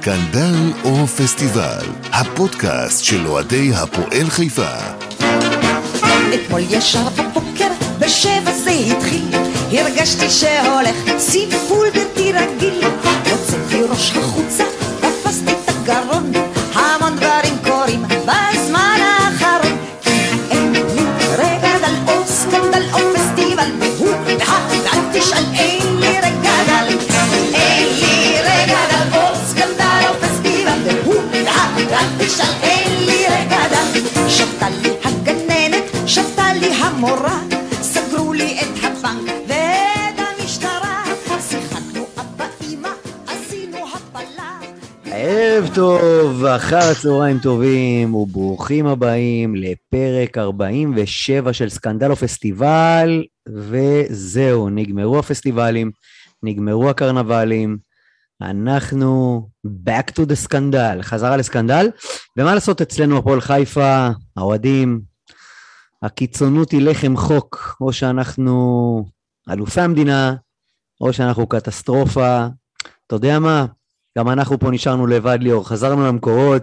סקנדל או פסטיבל, הפודקאסט של אוהדי הפועל חיפה. אתמול ישר בבוקר, בשבע זה התחיל, הרגשתי שהולך סיפול בלתי רגיל. הוצאתי ראש החוצה, תפסתי את הגרון, רגע דל. שבתה לי הגננת, שבתה לי המורה, סגרו לי את הבנק ואת המשטרה. שיחקנו אבא אמא, עשינו הפלה. ערב טוב, אחר הצהריים טובים, וברוכים הבאים לפרק 47 של סקנדל פסטיבל, וזהו, נגמרו הפסטיבלים, נגמרו הקרנבלים, אנחנו back to the סקנדל, חזרה לסקנדל, ומה לעשות אצלנו הפועל חיפה, האוהדים, הקיצונות היא לחם חוק, או שאנחנו אלופי המדינה, או שאנחנו קטסטרופה, אתה יודע מה? גם אנחנו פה נשארנו לבד, ליאור, חזרנו למקורות,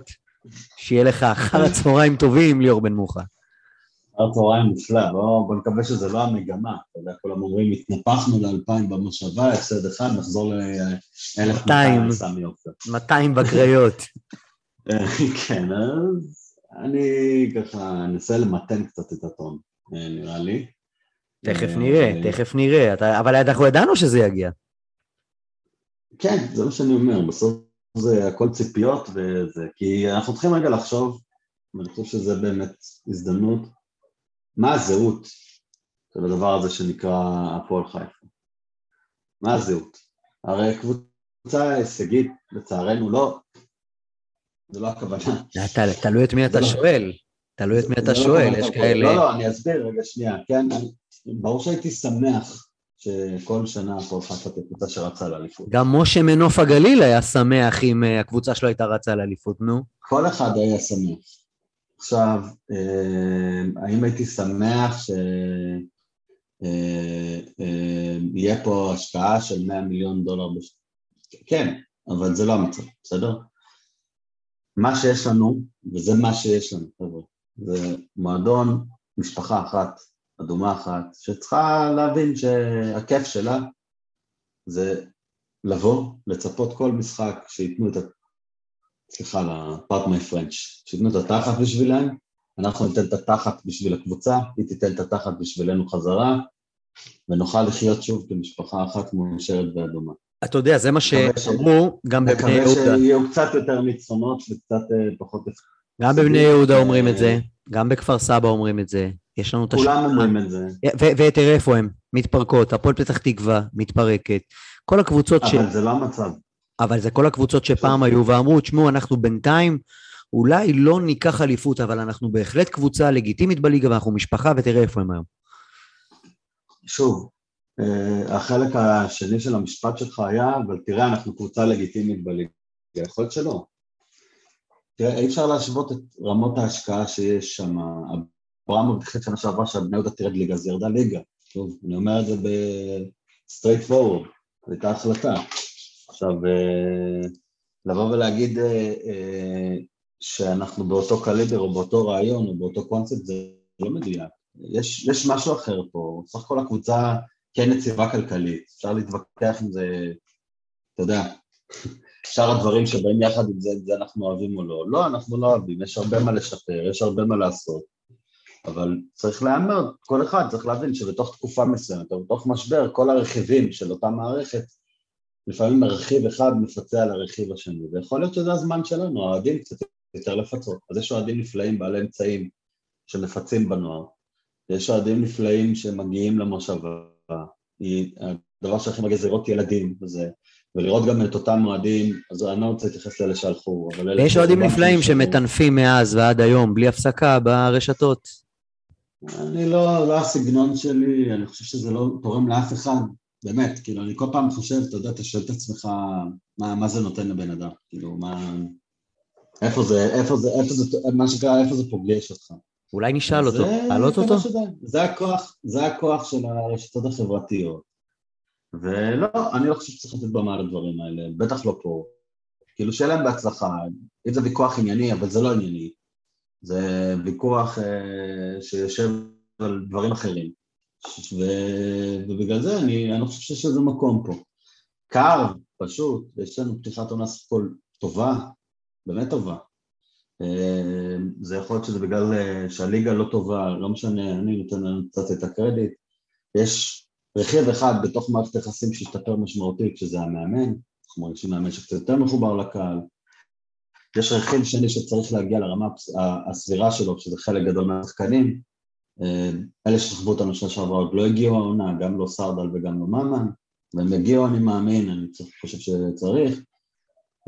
שיהיה לך אחר הצהריים טובים, ליאור בן מוחה. אחר צהריים מופלא, בוא, בוא נקווה שזה לא המגמה, אתה יודע, כולם אומרים, התנפחנו לאלפיים במושבה, הפסד אחד, נחזור לאלף 200. סמי עופר. 200 בקריות. כן, אז אני ככה אנסה למתן קצת את הטון, אה, נראה לי. תכף אה, נראה, אבל- תכף נראה, אבל אנחנו ידענו שזה יגיע. כן, זה מה שאני אומר, בסוף זה הכל ציפיות וזה, כי אנחנו צריכים רגע לחשוב, ואני חושב שזה באמת הזדמנות, מה הזהות של הדבר הזה שנקרא הפועל חיפה? מה הזהות? הרי קבוצה הישגית, לצערנו לא, זה לא הכוונה. תלוי את מי אתה לא- שואל, תלוי את מי אתה לא שואל, יש. כאלה... לא, לא, אני אסביר רגע שנייה, כן, ברור שהייתי שמח שכל שנה הפועל חיפה תהיה קבוצה שרצה לאליפות. גם משה מנוף הגליל היה שמח אם אה, הקבוצה שלו הייתה רצה לאליפות, נו. כל אחד היה שמח. עכשיו, אה, האם הייתי שמח שיהיה פה השקעה של 100 מיליון דולר בש... כן, אבל זה לא המצב, בסדר? מה שיש לנו, וזה מה שיש לנו, חבר'ה, זה מועדון, משפחה אחת, אדומה אחת, שצריכה להבין שהכיף שלה זה לבוא, לצפות כל משחק, שייתנו את. סליחה, ל-part my French, שייתנו את התחת בשבילם, אנחנו ניתן את התחת בשביל הקבוצה, היא תיתן את התחת בשבילנו חזרה, ונוכל לחיות שוב כמשפחה אחת מאושרת ואדומה. אתה יודע, זה מה מקווה שאמרו גם בבני מקווה יהודה. שיהיו קצת יותר ניצחונות וקצת אה, פחות... גם בבני יהודה אומרים את זה, גם בכפר סבא אומרים את זה. יש לנו את כולם השכונה. אומרים את זה, ותראה איפה הם, מתפרקות, הפועל פתח תקווה מתפרקת. כל הקבוצות ש... אבל זה לא המצב. אבל זה כל הקבוצות שפעם היו ואמרו, תשמעו, אנחנו בינתיים אולי לא ניקח אליפות, אבל אנחנו בהחלט קבוצה לגיטימית בליגה ואנחנו משפחה, ותראה איפה הם היום. שוב, אה, החלק השני של המשפט שלך היה, אבל תראה, אנחנו קבוצה לגיטימית בליגה. יכול להיות שלא. תראה, אי אפשר להשוות את רמות ההשקעה שיש שם. אברהם החליט שנה שעברה שהבני יהודה תרד ליגה, אז ירדה ליגה. טוב, אני אומר את זה ב-straight forward, זו הייתה החלטה. עכשיו, אה, לבוא ולהגיד אה, אה, שאנחנו באותו קליבר או באותו רעיון או באותו קונספט, זה לא מדויק. יש, יש משהו אחר פה, סך הכל הקבוצה כן יציבה כלכלית, אפשר להתווכח עם זה, אתה יודע, שאר הדברים שבאים יחד עם זה, את זה אנחנו אוהבים או לא. לא, אנחנו לא אוהבים, יש הרבה מה לשפר, יש הרבה מה לעשות, אבל צריך להיאמר, כל אחד צריך להבין שבתוך תקופה מסוימת, או בתוך משבר, כל הרכיבים של אותה מערכת, לפעמים רכיב אחד מפצה על הרכיב השני, ויכול להיות שזה הזמן שלנו, האוהדים קצת יותר לפצות. אז יש אוהדים נפלאים, בעלי אמצעים, שמפצים בנוער, יש אוהדים נפלאים שמגיעים למושבה, הדבר שהכי מגיע זה לראות ילדים וזה, ולראות גם את אותם אוהדים, אז אני לא רוצה להתייחס לאלה שהלכו, אבל אלה... ויש אוהדים נפלאים. שמטנפים מאז ועד היום, בלי הפסקה, ברשתות. אני לא, לא הסגנון שלי, אני חושב שזה לא תורם לאף אחד, באמת, כאילו, אני כל פעם חושב, אתה יודע, אתה שואל את עצמך, מה, מה זה נותן לבן אדם, כאילו, מה... איפה זה, איפה זה, איפה זה, מה שנקרא, איפה זה פוגש אותך. אולי נשאל אותו, זה- להעלות זה אותו? שזה, זה הכוח, זה הכוח של הרשתות החברתיות. ולא, אני לא חושב שצריך לתת במה לדברים האלה, בטח לא פה. כאילו שיהיה להם בהצלחה, אם זה ויכוח ענייני, אבל זה לא ענייני, זה ויכוח אה, שיושב על דברים אחרים, ו, ובגלל זה אני, אני חושב שיש לזה מקום פה. קר, פשוט, יש לנו פתיחת עונה סך הכל טובה, באמת טובה. אה, זה יכול להיות שזה בגלל אה, שהליגה לא טובה, לא משנה, אני נותן לנו קצת את הקרדיט. יש רכיב אחד בתוך מערכת היחסים שהשתפר משמעותית, שזה המאמן, אנחנו מרגישים מאמן שקצת יותר מחובר לקהל. יש רכיב שני שצריך להגיע לרמה הסבירה שלו, שזה חלק גדול מהשחקנים. אה, אלה שסחבו אותנו שנה שעברה עוד לא הגיעו העונה, גם לא סרדל וגם לא ממן, והם הגיעו, אני מאמין, אני חושב שצריך.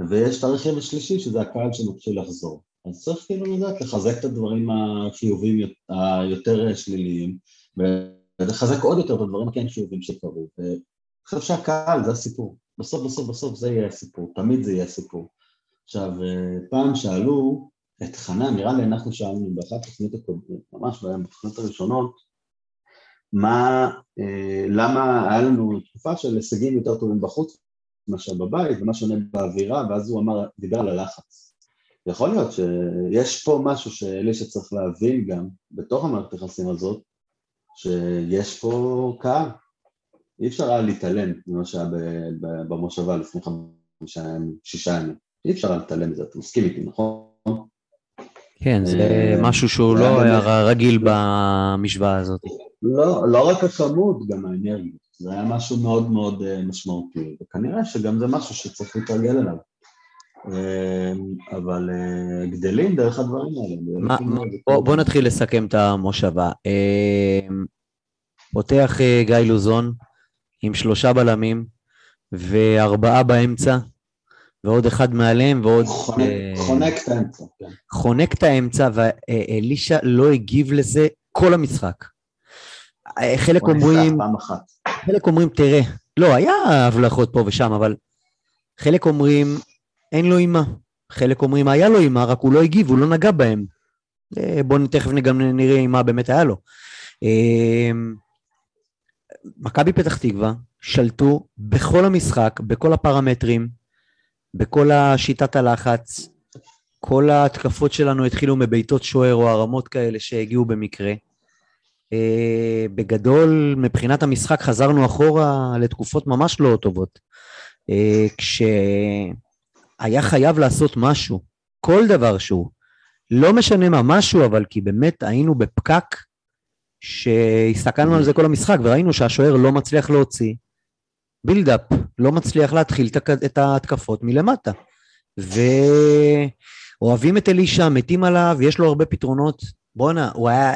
ויש את הרכיב השלישי, שזה הקהל שמתחיל לחזור. אז צריך כאילו לדעת לחזק את הדברים החיוביים היותר שליליים, ולחזק עוד יותר את הדברים הכן חיוביים שקרו. ואני חושב שהקהל זה הסיפור. בסוף בסוף בסוף זה יהיה הסיפור, תמיד זה יהיה הסיפור. עכשיו, פעם שאלו את חנן, נראה לי אנחנו שאלנו באחת התוכניות הקודמות, ממש בתוכניות הראשונות, מה, אה, למה היה לנו תקופה של הישגים יותר טובים בחוץ מאשר בבית, ומה שונה באווירה, ואז הוא אמר, דיבר על הלחץ. יכול להיות שיש פה משהו שאלישע צריך להבין גם, בתוך המערכת היחסים הזאת, שיש פה קהל. אי אפשר היה להתעלם ממה שהיה במושבה לפני חמישה ימים, שישה ימים. אי אפשר היה להתעלם מזה, אתה מסכים איתי, נכון? כן, זה אה, משהו שהוא לא היה רגיל במשוואה הזאת. לא, לא רק הכמות, גם האנרגיה. זה היה משהו מאוד מאוד אה, משמעותי, וכנראה שגם זה משהו שצריך להתרגל אליו. אה, אבל גדלים דרך הדברים האלה. בוא, בוא נתחיל לסכם את המושבה. פותח גיא לוזון עם שלושה בלמים וארבעה באמצע, ועוד אחד מעליהם ועוד... חונק, חונק את האמצע, כן. חונק את האמצע, ואלישע לא הגיב לזה כל המשחק. חלק אומרים... חלק אומרים, תראה, לא, היה הבלחות פה ושם, אבל חלק אומרים, אין לו אימה. חלק אומרים, היה לו אימה, רק הוא לא הגיב, הוא לא נגע בהם. אה, בואו תכף גם נראה אימה באמת היה לו. אה, מכבי פתח תקווה שלטו בכל המשחק, בכל הפרמטרים, בכל השיטת הלחץ. כל ההתקפות שלנו התחילו מבעיטות שוער או הרמות כאלה שהגיעו במקרה. אה, בגדול, מבחינת המשחק חזרנו אחורה לתקופות ממש לא טובות. אה, כשהיה חייב לעשות משהו, כל דבר שהוא, לא משנה מה משהו, אבל כי באמת היינו בפקק שהסתכלנו על זה כל המשחק וראינו שהשוער לא מצליח להוציא בילדאפ, לא מצליח להתחיל את ההתקפות מלמטה. ואוהבים את אלישע, מתים עליו, יש לו הרבה פתרונות. בואנה, הוא היה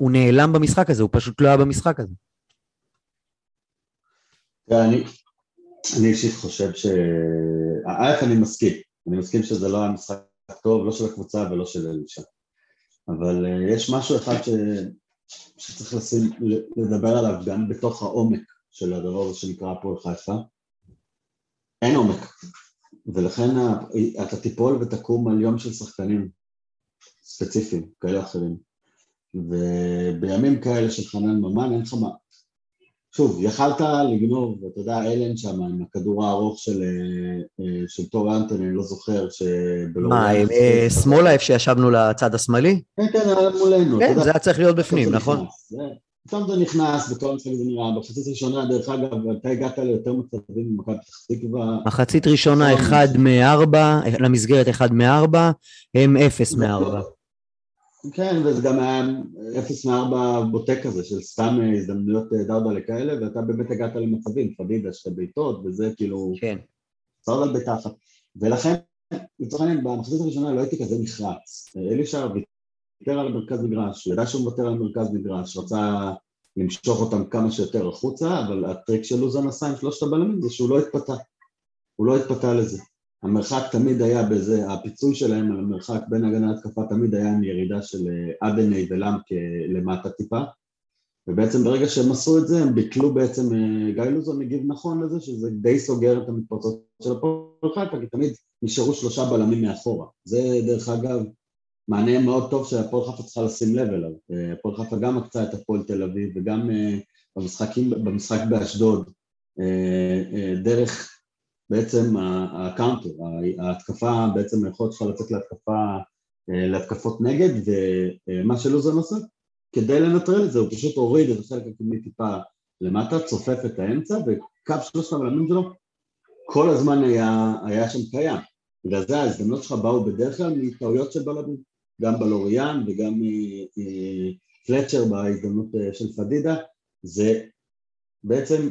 הוא נעלם במשחק הזה, הוא פשוט לא היה במשחק הזה. אני, אישית חושב ש... א', אני מסכים, אני מסכים שזה לא היה משחק טוב, לא של הקבוצה ולא של אלישע. אבל uh, יש משהו אחד ש... שצריך לשים, לדבר עליו גם בתוך העומק של הדבר הזה שנקרא הפועל חיפה. אין עומק, ולכן אתה תיפול ותקום על יום של שחקנים ספציפיים, כאלה אחרים. ובימים כאלה של חנן ממן אין לך מה... שוב, יכלת לגנוב, אתה יודע, אלן שם עם הכדור הארוך של, אה, אה, של תור אנטוני, אני לא זוכר, שבלו... מה, אה, שמאלה איפה שישבנו לצד השמאלי? כן, כן, מולנו. כן, זה היה צריך להיות בפנים, נכון? פתאום זה נכנס, וכל המשחק זה נראה, בחצית ראשונה, דרך אגב, אתה הגעת ליותר מצבים ממכבי פתח תקווה. מחצית ראשונה, אחד מארבע, למסגרת אחד מארבע, הם אפס מארבע. כן, וזה גם היה אפס מארבע בוטה כזה, של סתם הזדמנויות אה, דרדה לכאלה, ואתה באמת הגעת למצבים, פדידה, שתי בעיטות, וזה כאילו... כן. צרד על ביתה אחת. ולכן, לצורך העניין, במחצית הראשונה לא הייתי כזה נחרץ. אלישע ויתר על מרכז מגרש, הוא ידע שהוא מוותר על מרכז מגרש, רצה למשוך אותם כמה שיותר החוצה, אבל הטריק של לוזון עשה עם שלושת הבלמים זה שהוא לא התפתה. הוא לא התפתה לזה. המרחק תמיד היה בזה, הפיצוי שלהם על המרחק בין הגנה להתקפה תמיד היה עם ירידה של אדני אה, ולמק למטה טיפה ובעצם ברגע שהם עשו את זה הם ביטלו בעצם, אה, גיא לוזון מגיב נכון לזה שזה די סוגר את המתפרצות של הפועל חיפה כי תמיד נשארו שלושה בלמים מאחורה זה דרך אגב מענה מאוד טוב שהפועל חיפה צריכה לשים לב אליו. אה, הפועל חיפה גם מקצה את הפועל תל אביב וגם במשחקים, במשחק באשדוד. דרך בעצם ה counter, ההתקפה, בעצם היכולת שלך לצאת להתקפה, אה, להתקפות נגד, ומה שלוזון עושה, כדי לנטרל את זה, הוא פשוט הוריד את החלק הקדמי טיפה למטה, צופף את האמצע, וקו שלושת הבלמים שלו כל הזמן היה, היה שם קיים. בגלל זה ההזדמנות שלך באו בדרך כלל מטעויות של בלמים, גם בלוריאן וגם מפלצ'ר בהזדמנות אה, של פדידה, זה בעצם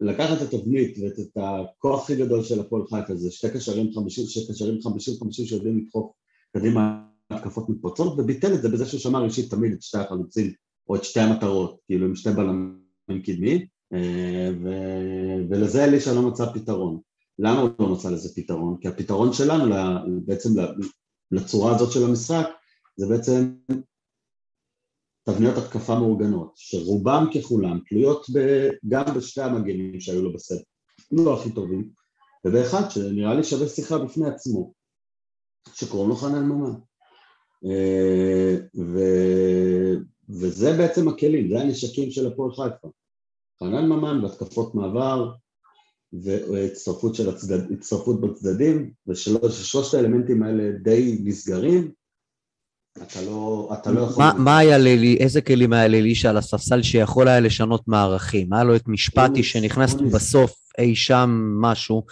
לקחת את התבנית ואת הכוח הכי גדול של הפועל חיפה, זה שתי קשרים חמישים, שתי קשרים חמישים חמישים שיודעים לדחוף קדימה התקפות מתפוצות, וביטל את זה בזה שהוא שמר אישית תמיד את שתי החלוצים או את שתי המטרות, כאילו עם שתי בלמים קדמיים, אה, ו... ולזה אלישע לא מצא פתרון. למה הוא לא מצא לזה פתרון? כי הפתרון שלנו בעצם לצורה הזאת של המשחק זה בעצם תבניות התקפה מאורגנות, שרובם ככולם תלויות ב, גם בשתי המגנים שהיו לו בסדר, לא הכי טובים, ובאחד שנראה לי שווה שיחה בפני עצמו, שקוראים לו חנן ממן. אה, ו... וזה בעצם הכלים, זה הנשקים של הפועל חיפה. חנן ממן בהתקפות מעבר, והצטרפות הצדד, בצדדים, ושלושת האלמנטים האלה די נסגרים, אתה לא, אתה לא יכול... מה, מה היה לילי, איזה כלים היה לאלישע על הספסל שיכול היה לשנות מערכים? היה לו את משפטי שנכנס בסוף אי שם משהו,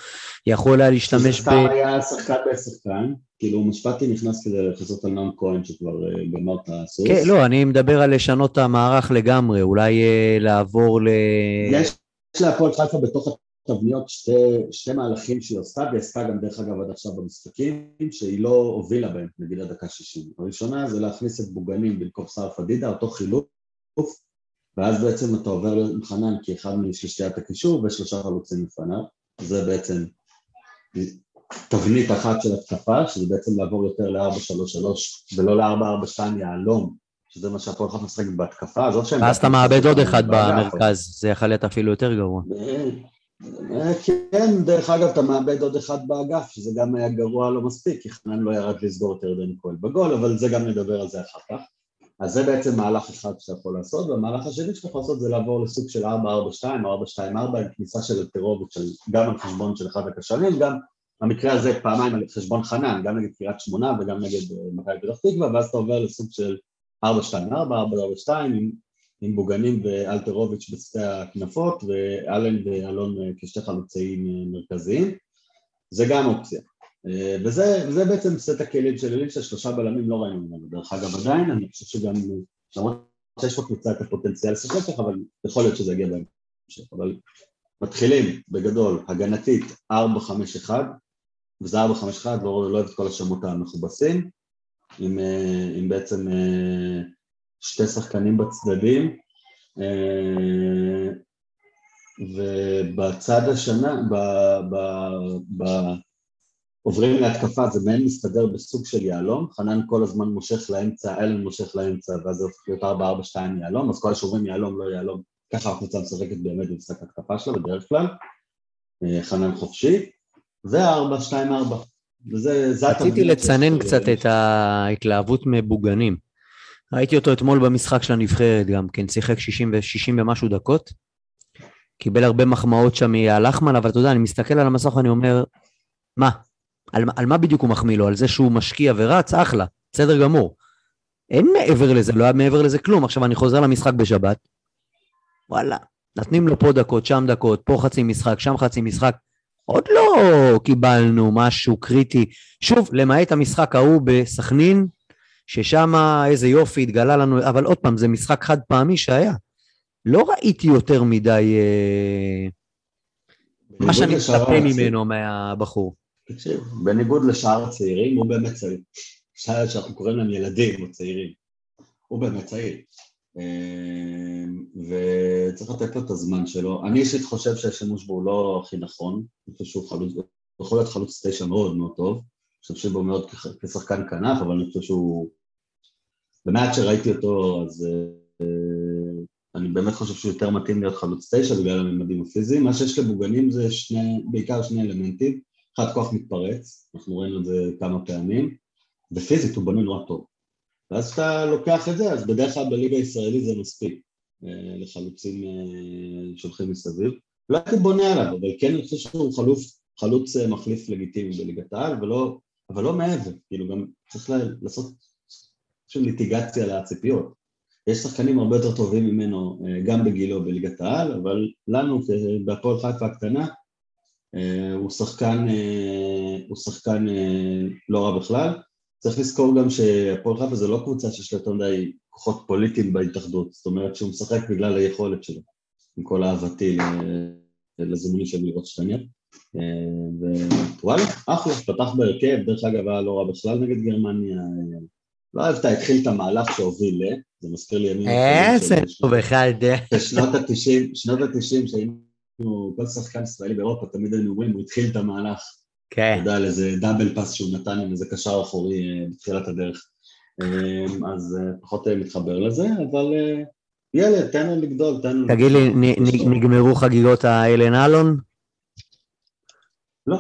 יכול היה להשתמש ב... היה שחקן בשחקן, כאילו משפטי נכנס כדי לחזות על נועם כהן שכבר אה, גמר את הסוס. כן, לא, אני מדבר על לשנות את המערך לגמרי, אולי אה, לעבור ל... יש להפועל חיפה בתוך תבניות שתי, שתי מהלכים שהיא עשתה, והיא עשתה גם דרך אגב עד עכשיו במשחקים, שהיא לא הובילה בהם, נגיד עד דקה שישים. הראשונה זה להכניס את בוגנים במקום שר פדידה, אותו חילוף, ואז בעצם אתה עובר להיות חנן כאחד משלישיית הקישור ושלושה חלוצים לפניו, זה בעצם תבנית אחת של התקפה, שזה בעצם לעבור יותר ל-4-3-3 ולא ל-4-4-2 יהלום, שזה מה שהפועל חיפה משחק בהתקפה, עזוב שהם... ואז אתה מאבד עוד אחד במרכז, זה יכול להיות אפילו יותר גרוע. כן, דרך אגב, אתה מאבד עוד אחד באגף, שזה גם היה גרוע לא מספיק, כי חנן לא ירד לסגור את ירדן כהן בגול, אבל זה גם נדבר על זה אחר כך. אז זה בעצם מהלך אחד שאתה יכול לעשות, והמהלך השני שאתה יכול לעשות זה לעבור לסוג של 4-4-2 או 4-2-4 עם כניסה של אלטרוביץ' גם על חשבון של אחד הקשרים, גם במקרה הזה פעמיים על חשבון חנן, גם נגד קריית שמונה וגם נגד אה, מכבי פתח תקווה, ואז אתה עובר לסוג של 4-2-4, 4-4-2 עם עם בוגנים ואלטרוביץ' בשתי הכנפות ואלן ואלון כשתי חלוצאים מרכזיים, זה גם אופציה. וזה, וזה בעצם סט הכלים של אלישע, שלושה בלמים לא ראינו ממנו, דרך אגב עדיין, אני חושב שגם, למרות שיש פה קבוצה את הפוטנציאל לשחק ככה, אבל יכול להיות שזה יגיע בהמשך, אבל מתחילים בגדול, הגנתית 4-5-1, וזה 4-5-1, לא, לא אוהב את כל השמות המכובסים, עם, עם בעצם שתי שחקנים בצדדים אה, ובצד השנה, ב, ב, ב, עוברים להתקפה, זה מעין מסתדר בסוג של יהלום, חנן כל הזמן מושך לאמצע, אלן מושך לאמצע, ואז זה הופך להיות 4-4-2 יהלום, אז כל השעוברים יהלום, לא יהלום, ככה הקבוצה משחקת באמת במשחק התקפה שלה בדרך כלל, אה, חנן חופשי, ו-4-2-4, וזה... רציתי לצנן קצת את ההתלהבות מבוגנים. ראיתי אותו אתמול במשחק של הנבחרת גם כן, שיחק 60 ו-60 ומשהו דקות. קיבל הרבה מחמאות שם מהלחמן, אבל אתה יודע, אני מסתכל על המסך ואני אומר, מה? על, על מה בדיוק הוא מחמיא לו? על זה שהוא משקיע ורץ? אחלה, בסדר גמור. אין מעבר לזה, לא היה מעבר לזה כלום. עכשיו אני חוזר למשחק בשבת, וואלה, נותנים לו פה דקות, שם דקות, פה חצי משחק, שם חצי משחק. עוד לא קיבלנו משהו קריטי. שוב, למעט המשחק ההוא בסכנין, ששם איזה יופי התגלה לנו, אבל עוד פעם, זה משחק חד פעמי שהיה. לא ראיתי יותר מדי אה, מה שאני מצפה ממנו מהבחור. תקשיב, בניגוד לשאר הצעירים, הוא באמת צעיר. שאר שאנחנו קוראים להם ילדים או צעירים. הוא באמת צעיר. אה, וצריך לתת לו את הזמן שלו. אני אישית חושב שהשימוש בו הוא לא הכי נכון. אני חושב שהוא חלוץ, יכול להיות חלוץ תשע מאוד מאוד טוב. אני חושב שהוא מאוד כשחקן כנף, אבל אני חושב שהוא במעט שראיתי אותו, אז uh, אני באמת חושב שהוא יותר מתאים להיות חלוץ תשע בגלל הממדים הפיזיים. מה שיש לבוגנים זה שני, בעיקר שני אלמנטים. אחד, כוח מתפרץ, אנחנו ראינו את זה כמה פעמים, ופיזית הוא בנוי נורא טוב. ואז כשאתה לוקח את זה, אז בדרך כלל בליגה הישראלית זה מספיק uh, לחלוצים uh, שהולכים מסביב. לא הייתי בונה עליו, אבל כן אני חושב שהוא חלוץ, חלוץ אה, מחליף לגיטימי בליגת העל, אבל לא מעבר, כאילו גם צריך לעשות שום ליטיגציה לציפיות. יש שחקנים הרבה יותר טובים ממנו אה, גם בגילו בליגת העל, אבל לנו בהפועל חיפה הקטנה הוא שחקן, הוא שחקן לא רע בכלל. צריך לזכור גם שהפועל חיפה זה לא קבוצה שיש לה יותר מדי כוחות פוליטיים בהתאחדות, זאת אומרת שהוא משחק בגלל היכולת שלו, עם כל אהבתי לזימונים של לראות שטניה. ווואלה, אחלה, פתח בהרכב, דרך אגב היה לא רע בכלל נגד גרמניה, לא אהבת, התחיל את המהלך שהוביל ל... זה מזכיר לי ימים... איזה, הוא בכלל די... בשנות ה-90, שנות ה-90 שהיינו, כל שחקן ישראלי באירופה, תמיד היינו אומרים, הוא התחיל את המהלך. כן. אתה יודע, על איזה דאבל פאס שהוא נתן עם איזה קשר אחורי אה, בתחילת הדרך. אמ, אז אה, פחות מתחבר לזה, אבל אה, ילד, תן לו לגדול, תן לו... תגיד לי, נגמרו חגיגות האלן אלון? לא.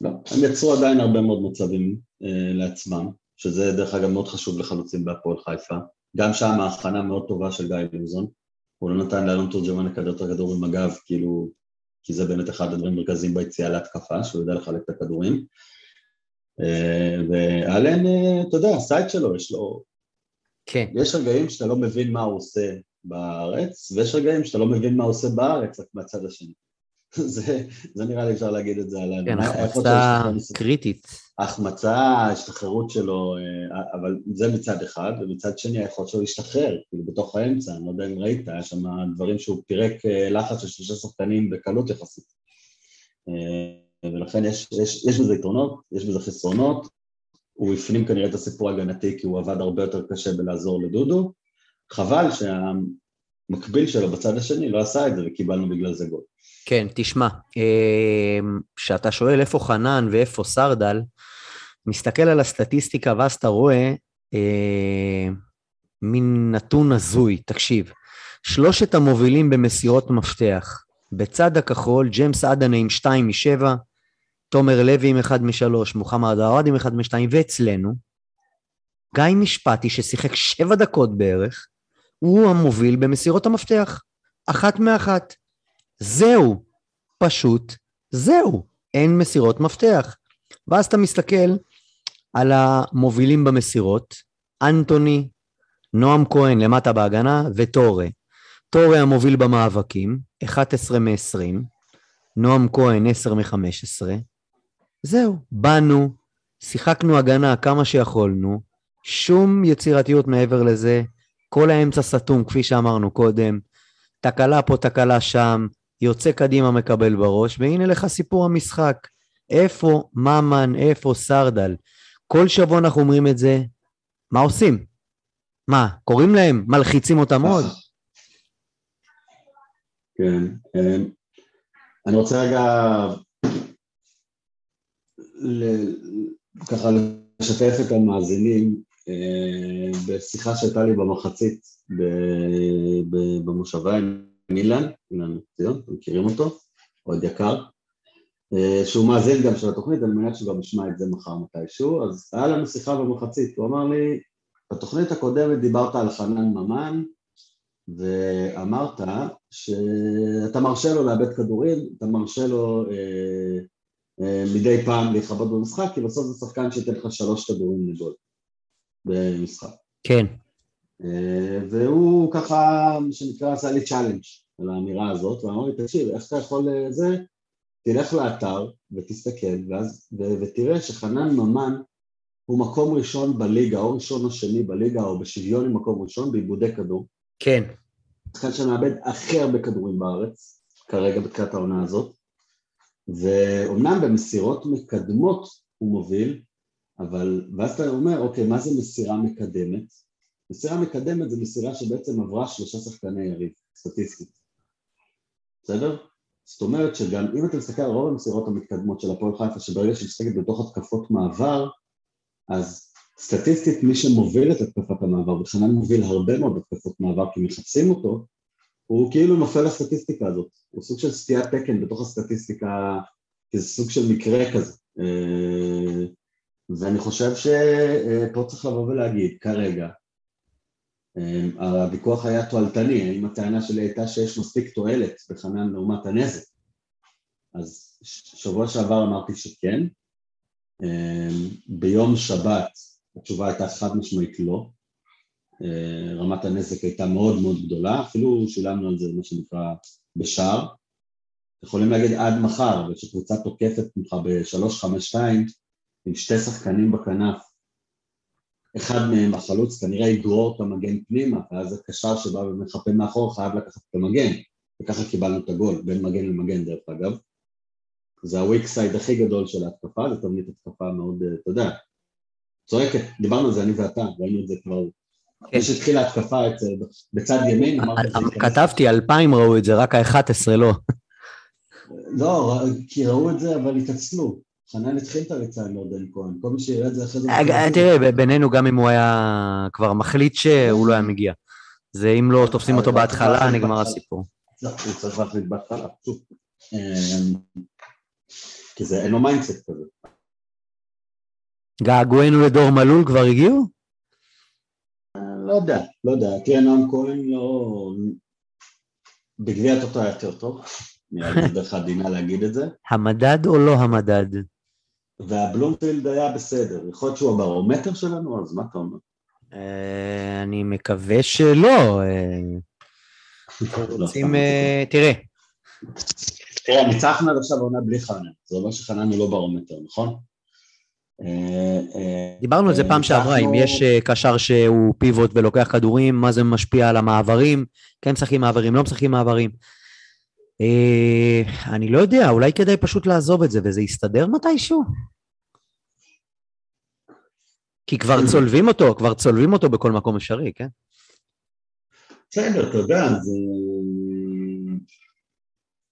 לא. הם יצרו עדיין הרבה מאוד מצבים לעצמם, שזה דרך אגב מאוד חשוב לחלוצים בהפועל חיפה. גם שם ההכנה מאוד טובה של גיא לוזון. הוא לא נתן לאלון תורג'מן לקדם את הכדור עם הגב, כאילו כי זה באמת אחד הדברים המרכזיים ביציאה להתקפה, שהוא יודע לחלק את הכדורים. אה, ואלן, אה, אתה יודע, עשה את שלו, יש לו... כן. יש רגעים שאתה לא מבין מה הוא עושה בארץ, ויש רגעים שאתה לא מבין מה הוא עושה בארץ, רק מהצד השני. זה, זה נראה לי אפשר להגיד את זה על... כן, החמצה קריטית. החמצה, ההשתחררות שלו, אה, אבל זה מצד אחד, ומצד שני היכולת שלו להשתחרר, כאילו בתוך האמצע, אני לא יודע אם ראית, היה שם דברים שהוא פירק אה, לחץ של שלושה שחקנים בקלות יחסית. אה, ולכן יש, יש, יש בזה יתרונות, יש בזה חסרונות, הוא הפנים כנראה את הסיפור ההגנתי כי הוא עבד הרבה יותר קשה בלעזור לדודו, חבל שהמקביל שלו בצד השני לא עשה את זה וקיבלנו בגלל זה גול. כן, תשמע, כשאתה שואל איפה חנן ואיפה סרדל, מסתכל על הסטטיסטיקה ואז אתה רואה אה, מין נתון הזוי, תקשיב. שלושת המובילים במסירות מפתח. בצד הכחול, ג'יימס אדנה עם 2 מ-7, תומר לוי עם 1 מ-3, מוחמד עווד עם 1 מ-2, ואצלנו, גיא משפטי, ששיחק 7 דקות בערך, הוא המוביל במסירות המפתח. אחת מאחת. זהו. פשוט זהו. אין מסירות מפתח. ואז אתה מסתכל על המובילים במסירות, אנטוני, נועם כהן למטה בהגנה וטורה. טורה המוביל במאבקים, 11 מ-20, נועם כהן 10 מ-15. זהו, באנו, שיחקנו הגנה כמה שיכולנו, שום יצירתיות מעבר לזה, כל האמצע סתום כפי שאמרנו קודם, תקלה פה, תקלה שם, יוצא קדימה, מקבל בראש, והנה לך סיפור המשחק. איפה ממן, איפה סרדל? כל שבוע אנחנו אומרים את זה, מה עושים? מה, קוראים להם? מלחיצים אותם עוד? כן, אמ, אני רוצה רגע ככה לשתף את המאזינים אה, בשיחה שהייתה לי במחצית במושבה עם אילן, אילן ציון, אתם מכירים אותו? אוהד יקר. אה, שהוא מאזין גם של התוכנית, על מנת שגם נשמע את זה מחר מתישהו, אז היה לנו שיחה במחצית, הוא אמר לי, בתוכנית הקודמת דיברת על חנן ממן, ואמרת שאתה מרשה לו לאבד כדורים, אתה מרשה לו אה, אה, מדי פעם להתחבא במשחק, כי בסוף זה שחקן שייתן לך שלוש כדורים לגול במשחק. כן. אה, והוא ככה, מה שנקרא, עשה לי challenge על האמירה הזאת, ואמר לי, תקשיב, איך אתה יכול אה, זה? תלך לאתר ותסתכל, ואז, ו, ותראה שחנן ממן הוא מקום ראשון בליגה, או ראשון או שני בליגה, או בשוויון עם מקום ראשון בעיבודי כדור. כן. שחקן שמאבד הכי הרבה כדורים בארץ, כרגע בתחילת העונה הזאת, ואומנם במסירות מקדמות הוא מוביל, אבל, ואז אתה אומר, אוקיי, מה זה מסירה מקדמת? מסירה מקדמת זה מסירה שבעצם עברה שלושה שחקני יריב, סטטיסטית. בסדר? זאת אומרת שגם אם אתה מסתכל על רוב המסירות המתקדמות של הפועל חיפה, שברגע שהיא משחקת בתוך התקפות מעבר, אז סטטיסטית מי שמוביל את התקפת המעבר, וחנן מוביל הרבה מאוד התקפות מעבר כי מחפשים אותו, הוא כאילו נופל לסטטיסטיקה הזאת, הוא סוג של סטיית תקן בתוך הסטטיסטיקה, כי זה סוג של מקרה כזה. אה, ואני חושב שפה צריך לבוא ולהגיד, כרגע, הוויכוח היה תועלתני, האם הטענה שלי הייתה שיש מספיק תועלת בחנן לעומת הנזק. אז שבוע שעבר אמרתי שכן, אה, ביום שבת התשובה הייתה חד משמעית לא, אה, רמת הנזק הייתה מאוד מאוד גדולה, אפילו שילמנו על זה מה שנקרא בשער, יכולים להגיד עד מחר, ושקבוצה תוקפת ממך ב-352 עם שתי שחקנים בכנף, אחד מהם החלוץ כנראה יגרור את המגן פנימה, ואז הקשר שבא ומחפה מאחור חייב לקחת את המגן, וככה קיבלנו את הגול, בין מגן למגן דרך אגב. זה הוויק סייד הכי גדול של ההתקפה, זו תבנית התקפה מאוד, אה, אתה יודע, צועקת, דיברנו על זה אני ואתה, ראינו את זה כבר, אחרי שהתחילה ההתקפה בצד ימין, אמרתי... כתבתי, אלפיים ראו את זה, רק ה-11 לא. לא, כי ראו את זה, אבל התעצלו. חנן התחיל את הריצה עם ירדן כהן, כל מי שיראה את זה אחרי זה... תראה, בינינו גם אם הוא היה כבר מחליט שהוא לא היה מגיע. זה אם לא תופסים אותו בהתחלה, נגמר הסיפור. הוא צריך להחליט בהתחלה, פשוט. כי זה אין לו mindset כזה. געגועינו לדור מלול כבר הגיעו? לא יודע, לא יודע. תראה, נועם כהן לא... בגביע הטוטו היה יותר טוב. נראה לי דרך עדינה להגיד את זה. המדד או לא המדד? והבלומפילד היה בסדר. יכול להיות שהוא הברומטר שלנו, אז מה אתה אומר? אה, אני מקווה שלא. אה, רוצים... אה, תראה. תראה, ניצחנו עד עכשיו עונה בלי חנן. זה אומר שחנן הוא לא ברומטר, נכון? דיברנו על זה פעם שעברה, אם יש קשר שהוא פיבוט ולוקח כדורים, מה זה משפיע על המעברים, כן משחקים מעברים, לא משחקים מעברים. אני לא יודע, אולי כדאי פשוט לעזוב את זה וזה יסתדר מתישהו? כי כבר צולבים אותו, כבר צולבים אותו בכל מקום אפשרי, כן? בסדר, אתה יודע, זה...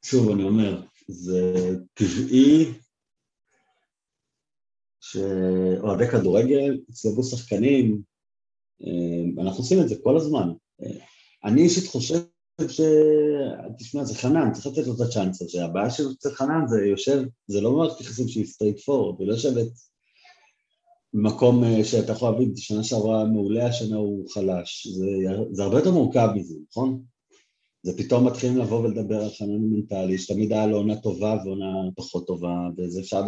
שוב, אני אומר, זה טבעי שאוהדי כדורגל יצלבו שחקנים, אה, אנחנו עושים את זה כל הזמן. אה, אני אישית חושב ש... תשמע, זה חנן, צריך לתת לו את הצ'אנס הזה. הבעיה של חנן זה יושב, זה לא מערכת יחסים שהיא straightforward, היא לא יושבת במקום אה, שאתה יכול להבין, שנה שעברה מעולה, השנה הוא חלש. זה, זה הרבה יותר מורכב מזה, נכון? זה פתאום מתחילים לבוא ולדבר על חנן מנטלי, שתמיד היה לו עונה טובה ועונה פחות טובה, וזה אפשר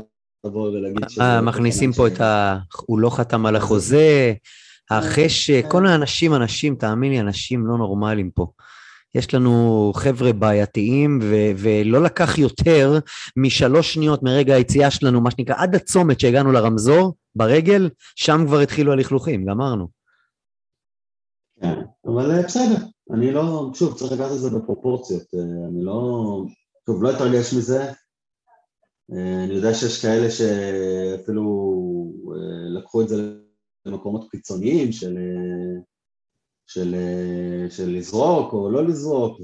לבוא ולהגיד. אה, מכניסים פה את ה... הוא לא חתם על החוזה, החשק, כל האנשים, אנשים, תאמין לי, אנשים לא נורמליים פה. יש לנו חבר'ה בעייתיים, ו- ולא לקח יותר משלוש שניות מרגע היציאה שלנו, מה שנקרא, עד הצומת שהגענו לרמזור, ברגל, שם כבר התחילו הלכלוכים, גמרנו. כן, אבל אה, בסדר, אני לא, שוב, צריך לקחת את זה בפרופורציות, אה, אני לא, טוב, לא אתרגש מזה, אה, אני יודע שיש כאלה שאפילו לקחו את זה למקומות קיצוניים של של, אה, של לזרוק או לא לזרוק,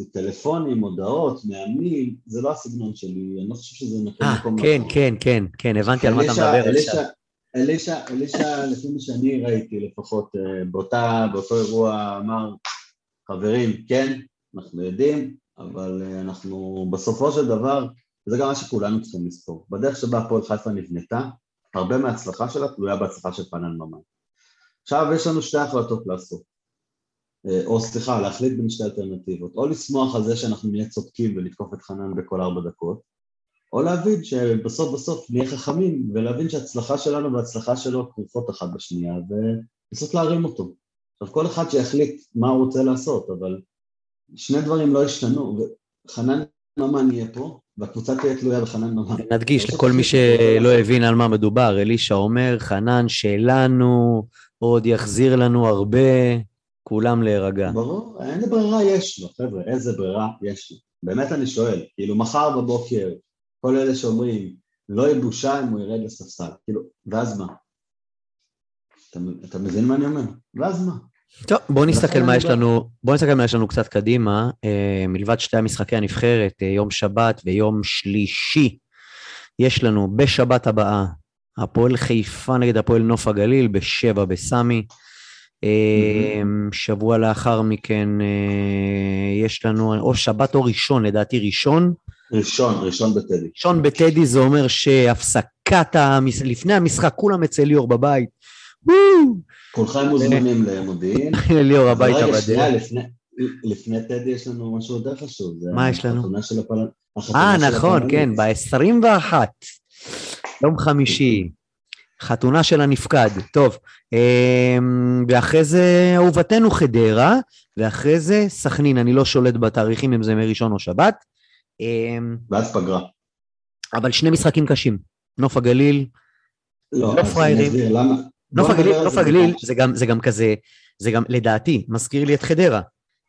וטלפונים, הודעות, מאמנים, זה לא הסגנון שלי, אני לא חושב שזה נותן מקום... אה, כן, כן, כן, כן, הבנתי על מה אתה מדבר עכשיו. אלישע, אלישע, לפי מה שאני ראיתי לפחות, אה, באותה, באותו אירוע אמר, חברים, כן, אנחנו יודעים, אבל אה, אנחנו בסופו של דבר, וזה גם מה שכולנו צריכים לזכור, בדרך שבה הפועל חיפה נבנתה, הרבה מההצלחה שלה תלויה בהצלחה של פנן ממן. עכשיו יש לנו שתי החלטות לעשות. אה, או סליחה, להחליט בין שתי אלטרנטיבות, או לשמוח על זה שאנחנו נהיה צודקים ולתקוף את חנן בכל ארבע דקות, או להבין שבסוף בסוף נהיה חכמים ולהבין שההצלחה שלנו וההצלחה שלו כרוכות אחת בשנייה ולנסות להרים אותו. עכשיו כל אחד שיחליט מה הוא רוצה לעשות, אבל שני דברים לא השתנו, וחנן ממן יהיה פה, והקבוצה תהיה תלויה בחנן ממן. נדגיש לכל מי שלא הבין על מה מדובר, אלישע אומר, חנן שלנו עוד יחזיר לנו הרבה, כולם להירגע. ברור, איזה ברירה יש לו, חבר'ה, איזה ברירה יש לו. באמת אני שואל, כאילו מחר בבוקר, כל אלה שאומרים, לא יהיה בושה אם הוא ירד לספסל, כאילו, ואז מה? אתה, אתה מבין מה אני אומר? ואז מה? טוב, בואו נסתכל מה יש לנו, בואו נסתכל מה יש לנו קצת קדימה, אה, מלבד שתי המשחקי הנבחרת, אה, יום שבת ויום שלישי, יש לנו בשבת הבאה, הפועל חיפה נגד הפועל נוף הגליל, בשבע בסמי, Mm-hmm. שבוע לאחר מכן אה, יש לנו, או שבת או ראשון, לדעתי ראשון. ראשון, ראשון בטדי. ראשון בטדי זה אומר שהפסקת, המש... לפני המשחק כולם אצל ליאור בבית. כולכם מוזמנים למודיעין. ליאור הביתה בדרך. לפני טדי יש לנו משהו יותר חשוב. מה יש לנו? החתונה של הפל... החתונה אה, נכון. כן, ב-21, יום חמישי, חתונה של הנפקד. טוב, אמ, ואחרי זה אהובתנו חדרה, ואחרי זה סכנין, אני לא שולט בתאריכים אם זה מראשון או שבת, אמ, ואז פגרה. אבל שני משחקים קשים. נוף הגליל, לא, לא פראיירים. למה. נוף הגליל, נוף הגליל. זה גם, זה גם כזה, זה גם לדעתי, מזכיר לי את חדרה.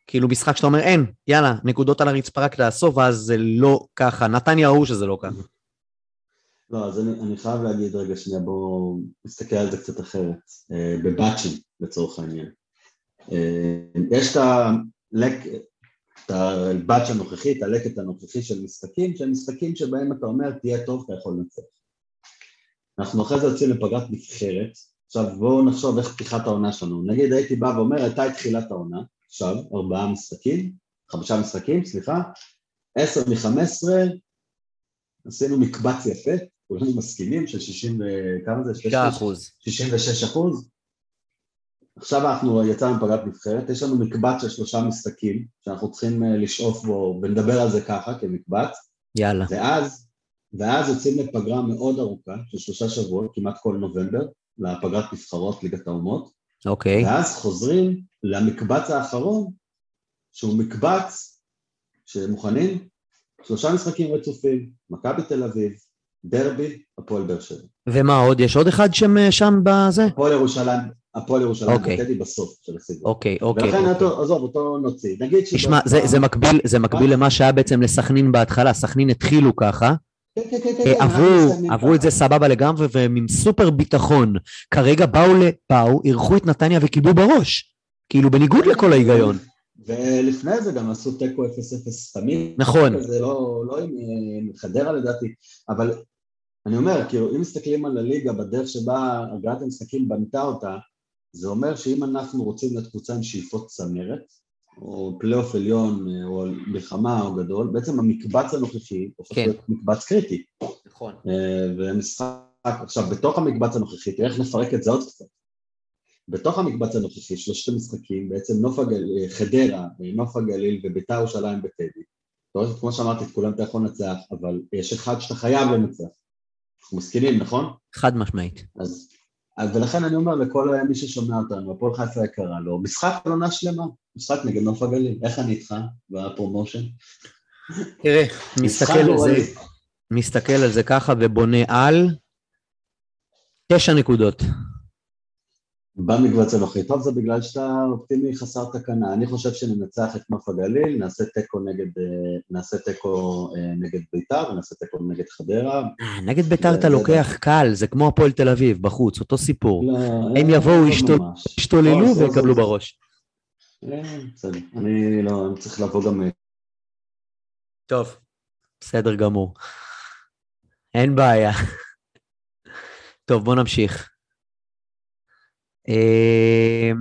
כאילו משחק שאתה אומר אין, יאללה, נקודות על הרצפה רק לאסוף, ואז זה לא ככה. נתניה ראו שזה לא ככה. לא, אז אני, אני חייב להגיד רגע שנייה, בואו נסתכל על זה קצת אחרת. אה, בבאצ'ים, לצורך העניין. אה, יש את הלק... את הבאצ' הנוכחי, את הלקט הנוכחי של משחקים, שהם משחקים שבהם אתה אומר, תהיה טוב, אתה יכול לנצח. אנחנו אחרי זה יוצאים לפגרת נבחרת, עכשיו בואו נחשוב איך פתיחת העונה שלנו. נגיד הייתי בא ואומר, הייתה את תחילת העונה, עכשיו, ארבעה משחקים, חמישה משחקים, סליחה, עשר מחמש עשרה, עשינו מקבץ יפה, כולנו מסכימים של 60 ו... כמה זה? 6 אחוז. 66 אחוז. עכשיו אנחנו יצאנו מפגרת נבחרת, יש לנו מקבץ של שלושה משחקים שאנחנו צריכים אה, לשאוף בו ונדבר על זה ככה כמקבץ, יאללה. ואז, ואז יוצאים לפגרה מאוד ארוכה של שלושה שבועות, כמעט כל נובמבר, לפגרת נבחרות ליגת האומות, אוקיי. ואז חוזרים למקבץ האחרון, שהוא מקבץ שמוכנים, שלושה משחקים רצופים, מכבי תל אביב, דרבי, הפועל באר שבע. ומה עוד? יש עוד אחד שם, שם בזה? הפועל ירושלים, הפועל ירושלים אוקיי. וטדי בסוף של הסיבוב. אוקיי, אוקיי. ולכן אוקיי. אותו, עזוב, אותו נוציא. נגיד ש... תשמע, זה, זה מקביל, זה מקביל למה שהיה בעצם לסכנין בהתחלה, סכנין התחילו ככה, כן, כן, כן, אה, עברו, עברו את זה. סבבה לגמרי, והם עם סופר ביטחון. כרגע באו, ל- באו, אירחו את נתניה וקיבלו בראש. כאילו, בניגוד לכל ההיגיון. ולפני זה גם עשו תיקו 0-0 תמיד. נכון. זה לא, לא עם עם חדרה לדעתי, אבל אני אומר, כאילו, אם מסתכלים על הליגה בדרך שבה הגעת המשחקים בנתה אותה, זה אומר שאם אנחנו רוצים להיות קבוצה עם שאיפות צמרת, או פלייאוף עליון, או מלחמה או גדול, בעצם המקבץ הנוכחי הופך כן. להיות מקבץ קריטי. נכון. אה, ומשחק, עכשיו בתוך המקבץ הנוכחי, תראה איך נפרק את זה עוד קצת. בתוך המקבץ הנוכחי, שלושת המשחקים, בעצם נוף הגליל, חדרה, אה, נוף הגליל וביתר ירושלים בטדי. כמו שאמרתי, את כולם אתה יכול לנצח, אבל יש אחד שאתה חייב לנצח. אנחנו מסכימים, נכון? חד משמעית. אז, אז ולכן אני אומר לכל מי ששומע אותנו, הפועל חיפה יקרה לו, משחק עונה שלמה, משחק נגד נוף הגליל, איך אני איתך בפרומושן? תראה, מסתכל על זה. מסתכל על זה ככה ובונה על תשע נקודות. במקבץ הנוכחי. טוב, זה בגלל שאתה אופטימי חסר תקנה. אני חושב שננצח את נוף הגליל, נעשה תיקו נגד, אה, נעשה תיקו אה, נגד ביתר ונעשה תיקו נגד חדרה. אה, נגד ביתר אתה לוקח קל, זה כמו הפועל תל אביב, בחוץ, אותו סיפור. לא, הם אה, יבואו, לא. ישתוללו לא, ויקבלו בראש. בסדר. אני לא, אני צריך לבוא גם... טוב, בסדר גמור. אין בעיה. טוב, בוא נמשיך. אמ,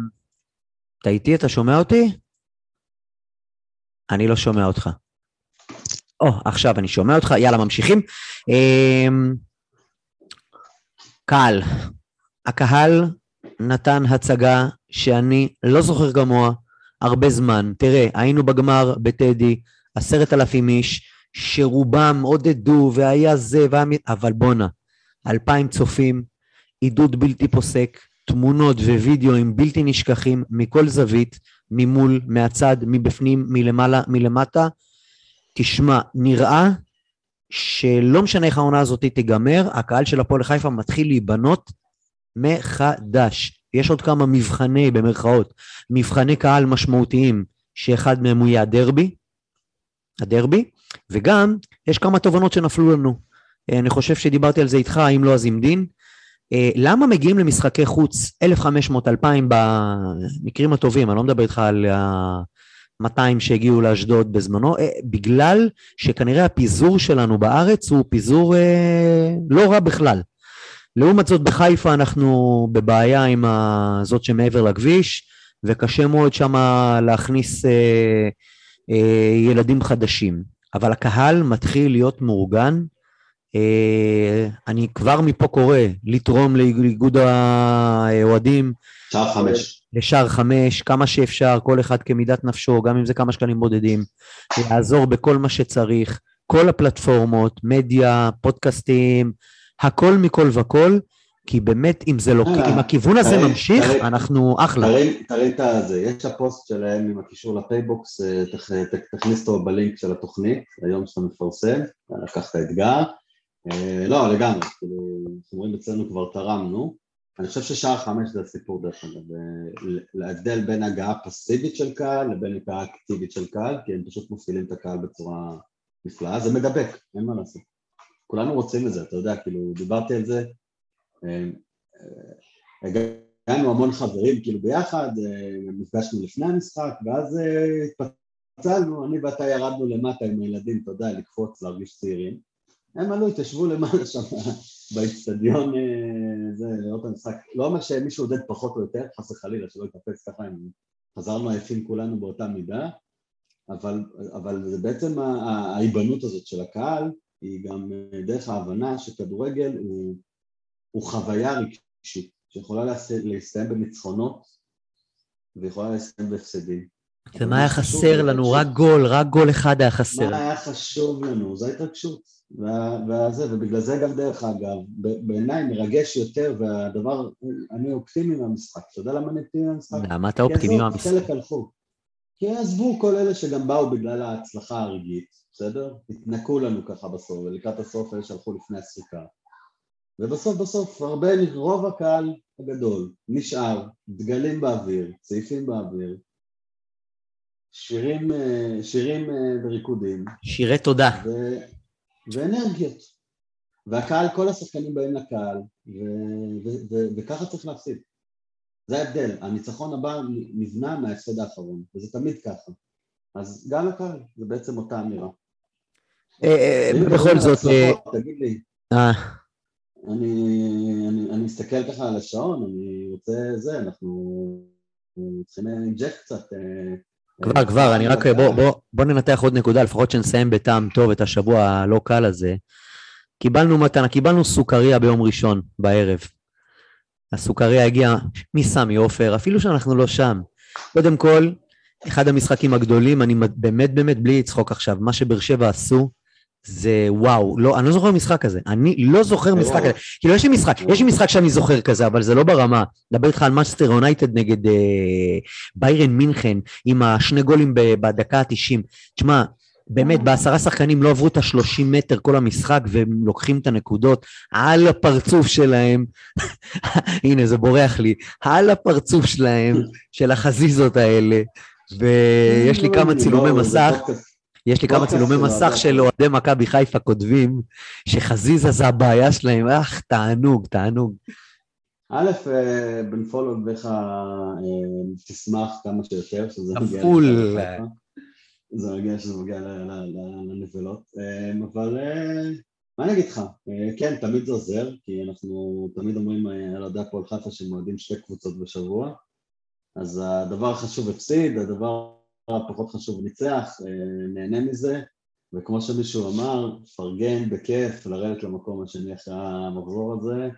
אתה איתי? אתה שומע אותי? אני לא שומע אותך. או, עכשיו אני שומע אותך, יאללה, ממשיכים. אמ, קהל. הקהל נתן הצגה שאני לא זוכר כמוה הרבה זמן. תראה, היינו בגמר בטדי, עשרת אלפים איש, שרובם עודדו והיה זה, והיה... אבל בואנה, אלפיים צופים, עידוד בלתי פוסק, תמונות ווידאוים בלתי נשכחים מכל זווית, ממול, מהצד, מבפנים, מלמעלה, מלמטה. תשמע, נראה שלא משנה איך העונה הזאת תיגמר, הקהל של הפועל חיפה מתחיל להיבנות מחדש. יש עוד כמה מבחני, במרכאות, מבחני קהל משמעותיים, שאחד מהם הוא יהיה הדרבי, הדרבי, וגם יש כמה תובנות שנפלו לנו. אני חושב שדיברתי על זה איתך, אם לא אז עם דין. אה, למה מגיעים למשחקי חוץ 1,500-2,000 במקרים הטובים, אני לא מדבר איתך על ה-200 שהגיעו לאשדוד בזמנו, אה, בגלל שכנראה הפיזור שלנו בארץ הוא פיזור אה, לא רע בכלל. לעומת זאת בחיפה אנחנו בבעיה עם ה- זאת שמעבר לכביש, וקשה מאוד שם להכניס אה, אה, ילדים חדשים. אבל הקהל מתחיל להיות מאורגן. אה, אני כבר מפה קורא לתרום לאיגוד האוהדים שעה חמש. לשער חמש, כמה שאפשר, כל אחד כמידת נפשו, גם אם זה כמה שקלים בודדים, לעזור בכל מה שצריך, כל הפלטפורמות, מדיה, פודקאסטים, הכל מכל וכל, כי באמת, אם זה לא, אה, אם הכיוון הזה ממשיך. אנחנו אחלה. תרים את זה, יש הפוסט שלהם עם הקישור ל PayBox, אה, תכניס אותו בלינק של התוכנית, היום שאתה מפרסם, לקחת אתגר. אה, לא, לגמרי, כאילו, אנחנו רואים אצלנו כבר תרמנו. אני חושב ששער חמש זה הסיפור דרך אגב, להבדל בין הגעה פסיבית של קהל לבין הגעה אקטיבית של קהל, כי הם פשוט מפעילים את הקהל בצורה נפלאה, זה מדבק, אין מה לעשות. כולנו רוצים את זה, אתה יודע, כאילו, דיברתי על זה, אה, אה, הגענו המון חברים כאילו ביחד, נפגשנו לפני המשחק, ואז התפצלנו, אני ואתה ירדנו למטה עם הילדים, אתה יודע, לקפוץ, להרגיש צעירים. הם עלו, התיישבו למעלה שם באיצטדיון, אה, זה, לראות את המשחק. לא אומר שמישהו עודד פחות או יותר, חס וחלילה, שלא יתאפס ככה, חזרנו עייפים כולנו באותה מידה, אבל, אבל זה בעצם ההיבנות הזאת של הקהל, היא גם אה, דרך ההבנה שכדורגל הוא, הוא חוויה רגשית, שיכולה להס- להסתיים בניצחונות ויכולה להסתיים בהפסדים. ומה היה חסר לנו? רק. גול, רק גול אחד היה חסר. מה היה חשוב לנו? זו ההתרגשות. והזה, ובגלל זה גם דרך אגב, בעיניי מרגש יותר, והדבר, אני אופטימי מהמשחק. אתה יודע למה אני אופטימי מהמשחק? למה אתה אופטימי כי מהמשחק? חלק הלכו. כי עזבו כל אלה שגם באו בגלל ההצלחה הרגעית, בסדר? התנקו לנו ככה בסוף, ולקראת הסוף אלה שהלכו לפני הסריקה. ובסוף בסוף הרבה, רוב הקהל הגדול נשאר, דגלים באוויר, צעיפים באוויר, שירים, אה, שירים אה, וריקודים, שירי תודה. ו... ואנרגיות. והקהל, כל השחקנים באים לקהל, ו... ו... ו... וככה צריך להפסיד. זה ההבדל, הניצחון הבא נבנה מההפסד האחרון, וזה תמיד ככה. אז גם לקהל, זה בעצם אותה אמירה. אה, אה, בכל זאת, אה, תגיד לי, אני, אני, אני מסתכל ככה על השעון, אני רוצה זה, אנחנו צריכים אינג'ק קצת. אה, כבר, אה, כבר, אני רק. בוא, בוא, בוא ננתח עוד נקודה, לפחות שנסיים בטעם טוב את השבוע הלא קל הזה. קיבלנו מתנה, קיבלנו סוכריה ביום ראשון בערב. הסוכריה הגיעה מסמי עופר, אפילו שאנחנו לא שם. קודם כל, אחד המשחקים הגדולים, אני באמת באמת בלי לצחוק עכשיו, מה שבאר שבע עשו, זה וואו, לא, אני לא זוכר משחק כזה, אני לא זוכר משחק כזה, כאילו יש לי משחק, יש לי משחק שאני זוכר כזה, אבל זה לא ברמה, מדבר איתך על מנצ'סטר יונייטד נגד אה, ביירן מינכן, עם השני גולים בדקה ה-90, תשמע, באמת, בעשרה שחקנים לא עברו את ה-30 מטר כל המשחק, והם לוקחים את הנקודות על הפרצוף שלהם, הנה זה בורח לי, על הפרצוף שלהם, של החזיזות האלה, ויש לי לא, כמה לא, צילומי מסך. יש לי כמה פודקאסט צילומי מסך של אוהדי מכבי חיפה כותבים שחזיזה זה הבעיה שלהם, אך, תענוג, תענוג. א', אה, בנפול לך תשמח כמה שיותר, שזה מגיע כפול. זה מגיע שזה מגיע לנבלות, אה, אבל אה, מה אני אגיד לך, אה, כן, תמיד זה עוזר, כי אנחנו תמיד אומרים אה, על אוהדי הפועל חיפה שהם אוהדים שתי קבוצות בשבוע, אז הדבר החשוב הפסיד, הדבר הפחות חשוב ניצח, אה, נהנה מזה, וכמו שמישהו אמר, פרגן בכיף, לרדת למקום השני אחרי המחזור הזה,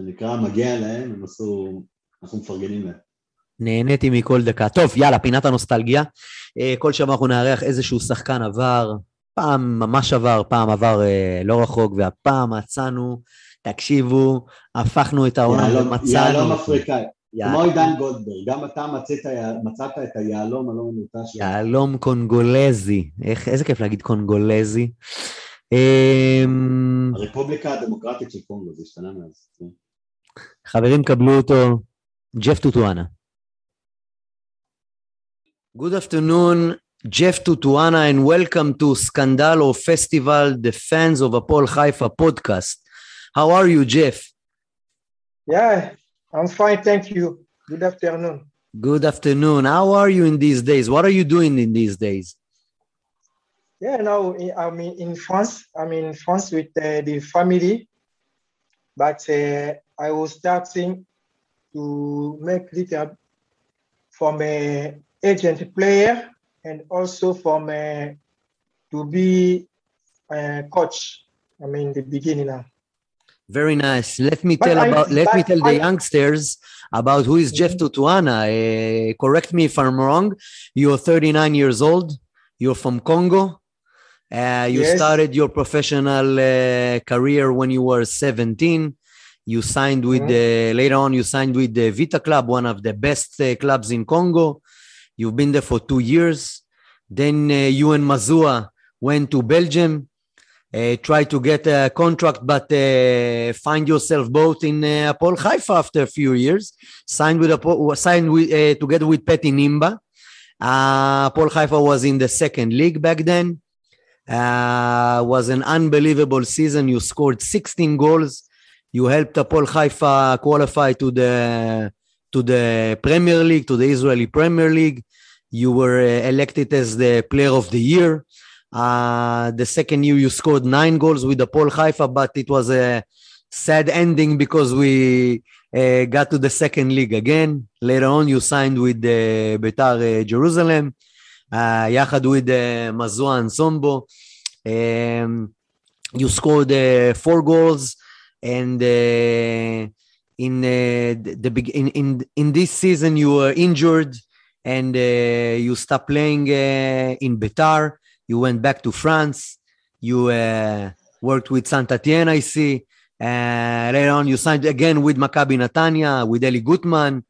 שנקרא מגיע להם, הם עשו, אנחנו מפרגנים להם. נהניתי מכל דקה. טוב, יאללה, פינת הנוסטלגיה. אה, כל שבוע אנחנו נארח איזשהו שחקן עבר, פעם ממש עבר, פעם עבר אה, לא רחוק, והפעם מצאנו, תקשיבו, הפכנו את העונה ומצאנו. יהלום. אפריקאי, כמו עידן גולדברג, גם אתה מצאת, מצאת את היהלום הלא מנוטש שלך. יהלום קונגולזי. איך, איזה כיף להגיד קונגולזי. אמ, הרפובליקה הדמוקרטית של קונגו, זה השתנה מאז. כן. חברים, קבלו אותו, ג'ף טוטואנה. Good afternoon, Jeff Tutuana, and welcome to Scandalo Festival, the fans of Apol Haifa podcast. How are you, Jeff? Yeah, I'm fine, thank you. Good afternoon. Good afternoon. How are you in these days? What are you doing in these days? Yeah, now I- I'm in in France. I'm in France with uh, the family, but uh, I was starting to make little from a agent player and also from a, to be a coach. I mean, the beginning now. Very nice. Let me But tell I- about. Let me tell the youngsters about who is Jeff Tutuana. Uh, correct me if I'm wrong. You're 39 years old. You're from Congo. Uh, you Yes. started your professional uh, career when you were 17. You signed with Mm-hmm. later on. You signed with the Vita Club, one of the best uh, clubs in Congo. You've been there for two years. Then uh, you and Mazua went to Belgium uh, try to get a contract, but uh, find yourself both in uh, Apol Haifa after a few years. Signed with Apol, signed with, uh, together with Petty Nimba. Uh, Apol Haifa was in the second league back then. Uh, was an unbelievable season. You scored 16 goals. You helped Apol Haifa qualify to the to the Premier League, to the Israeli Premier League. You were uh, elected as the Player of the Year. Uh, the second year you scored nine goals with the Paul Haifa, but it was a sad ending because we uh, got to the second league again. Later on, you signed with uh, Betar uh, Jerusalem, uh, יחד with uh, Mazua and Sombo. Um, you scored uh, four goals, and uh, in uh, the, the beg- in, in in this season you were injured, and uh, you stopped playing uh, in Betar you went back to France. You uh, worked with Saint Etienne, I see. Uh, later on, you signed again with Maccabi Natania, with Eli Gutman.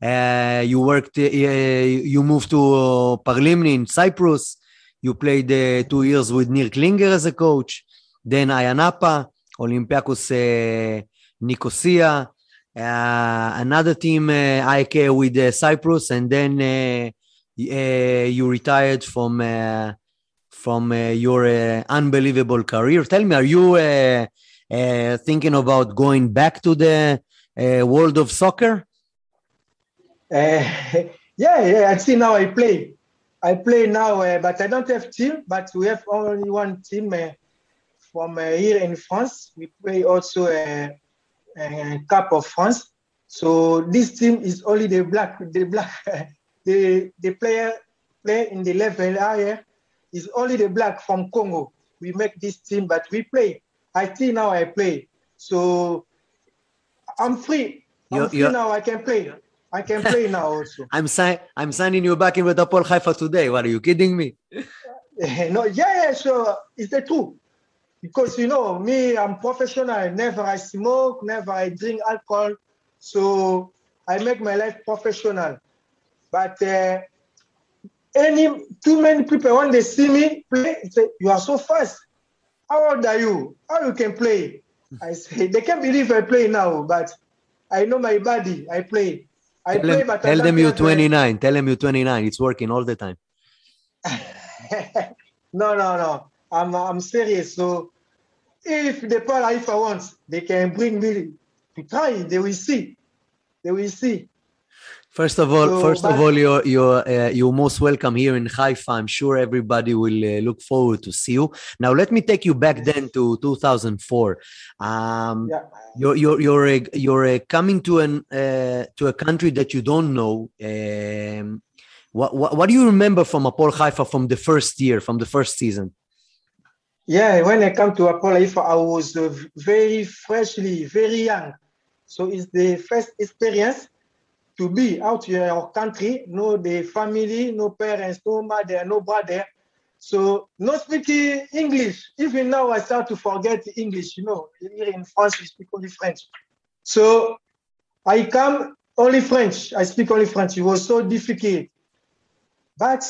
Uh, you worked, uh, you moved to uh, Parlimni in Cyprus. You played uh, two years with Nir Klinger as a coach. Then Ayanapa, Olympiacos uh, Nicosia, uh, another team, uh, IK with Cyprus. And then you retired from from uh, your uh, unbelievable career. Tell me, are you uh, thinking about going back to the world of soccer? Yeah, yeah. I see now I play. I play now, uh, but I don't have team. But we have only one team uh, from uh, here in France. We play also a Cup of France. So this team is only the black, the black, the the player play in the level higher is only the black from Congo. We make this team, but we play. I see now I play. So I'm free. I'm You're- free you're- now. I can play. I can play now also. I'm si- I'm signing you back in with Apol Haifa today. What are you kidding me? no, yeah, yeah, sure. It's the truth. Because you know, me, I'm professional. Never I smoke, never I drink alcohol. So I make my life professional. But uh, any too many people when they see me play, say, you are so fast. How old are you? How you can play? I say they can't believe I play now, but I know my body. I play. I Tell play, them, but tell them you're have, uh, 29. Tell them you're 29. It's working all the time. no, no, no. I'm I'm serious. So if the Paul Haifa wants, they can bring me to try. They will see. They will see. First of all, So, first of all, you're you're uh, you're most welcome here in Haifa. I'm sure everybody will uh, look forward to see you. Now, let me take you back then to 2004. Um, Yeah. you're you're you're uh, you're coming to an uh, to a country that you don't know. Um, what, what what do you remember from Apol Haifa from the first year, from the first season? Yeah, when I come to Apollo Haifa, I was uh, very freshly, very young. So it's the first experience to be out here in our country, no the family, no parents, no mother, no brother. So no speaking English. Even now I start to forget English, you know. Here in France, we speak only French. So I come only French. I speak only French. It was so difficult. But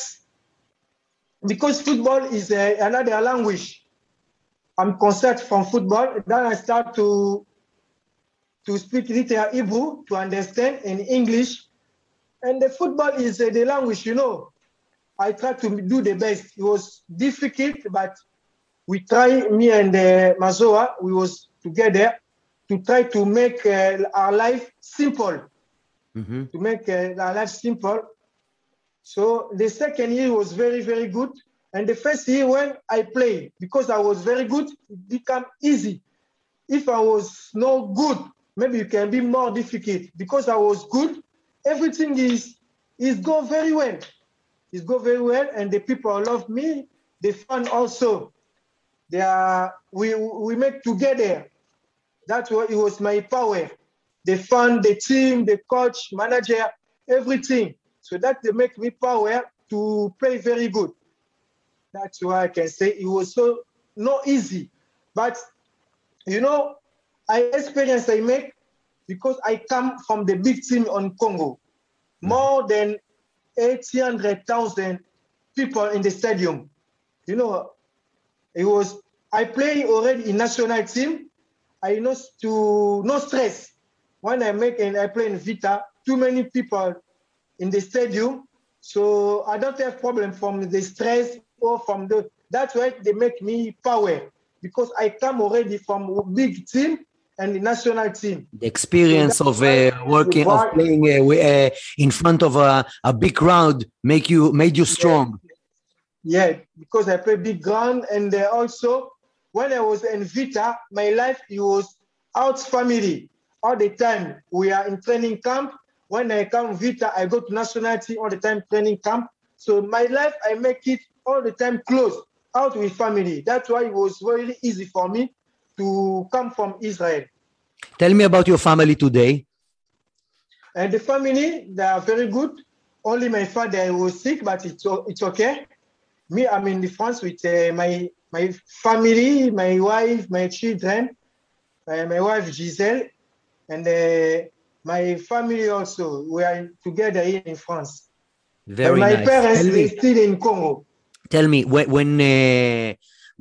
because football is uh, another language, I'm concerned from football. Then I start to to speak little Hebrew to understand in English. And the football is uh, the language, you know. I try to do the best. It was difficult, but we try, me and uh, Mazoa, we was together to try to make uh, our life simple, Mhm. to make uh, our life simple. So the second year was very, very good. And the first year when I played, because I was very good, it became easy. If I was not good, maybe it can be more difficult. Because I was good, everything is is go very well. It's go very well, and the people love me. The fun also. They are we we make together. That's what it was my power. The fund, the team, the coach, manager, everything. So that they make me power to play very good. That's why I can say it was so not easy. But you know, experience I make because I come from the big team on Congo. Mm-hmm. More than 800,000 people in the stadium. You know, it was, I play already in national team. I know to no stress. When I make and I play in Vita, too many people in the stadium. So I don't have problem from the stress or from the, that's why they make me power because I come already from a big team and the national team. The experience So of uh, working, of playing uh, uh, in front of a, a big crowd make you made you strong. Yeah, because I play big ground and uh, also when I was in Vita, my life it was out family all the time. We are in training camp. When I come Vita, I go to national team all the time training camp. So my life I make it all the time close out with family. That's why it was very easy for me to come from Israel. Tell me about your family today. And the family, they are very good. Only my father was sick, but it's, it's okay. Me, I'm in France with uh, my my family, my wife, my children, uh, my wife Giselle, and uh, my family also. We are together here in France. Very my nice. parents, me, still in Congo. tell me when when uh,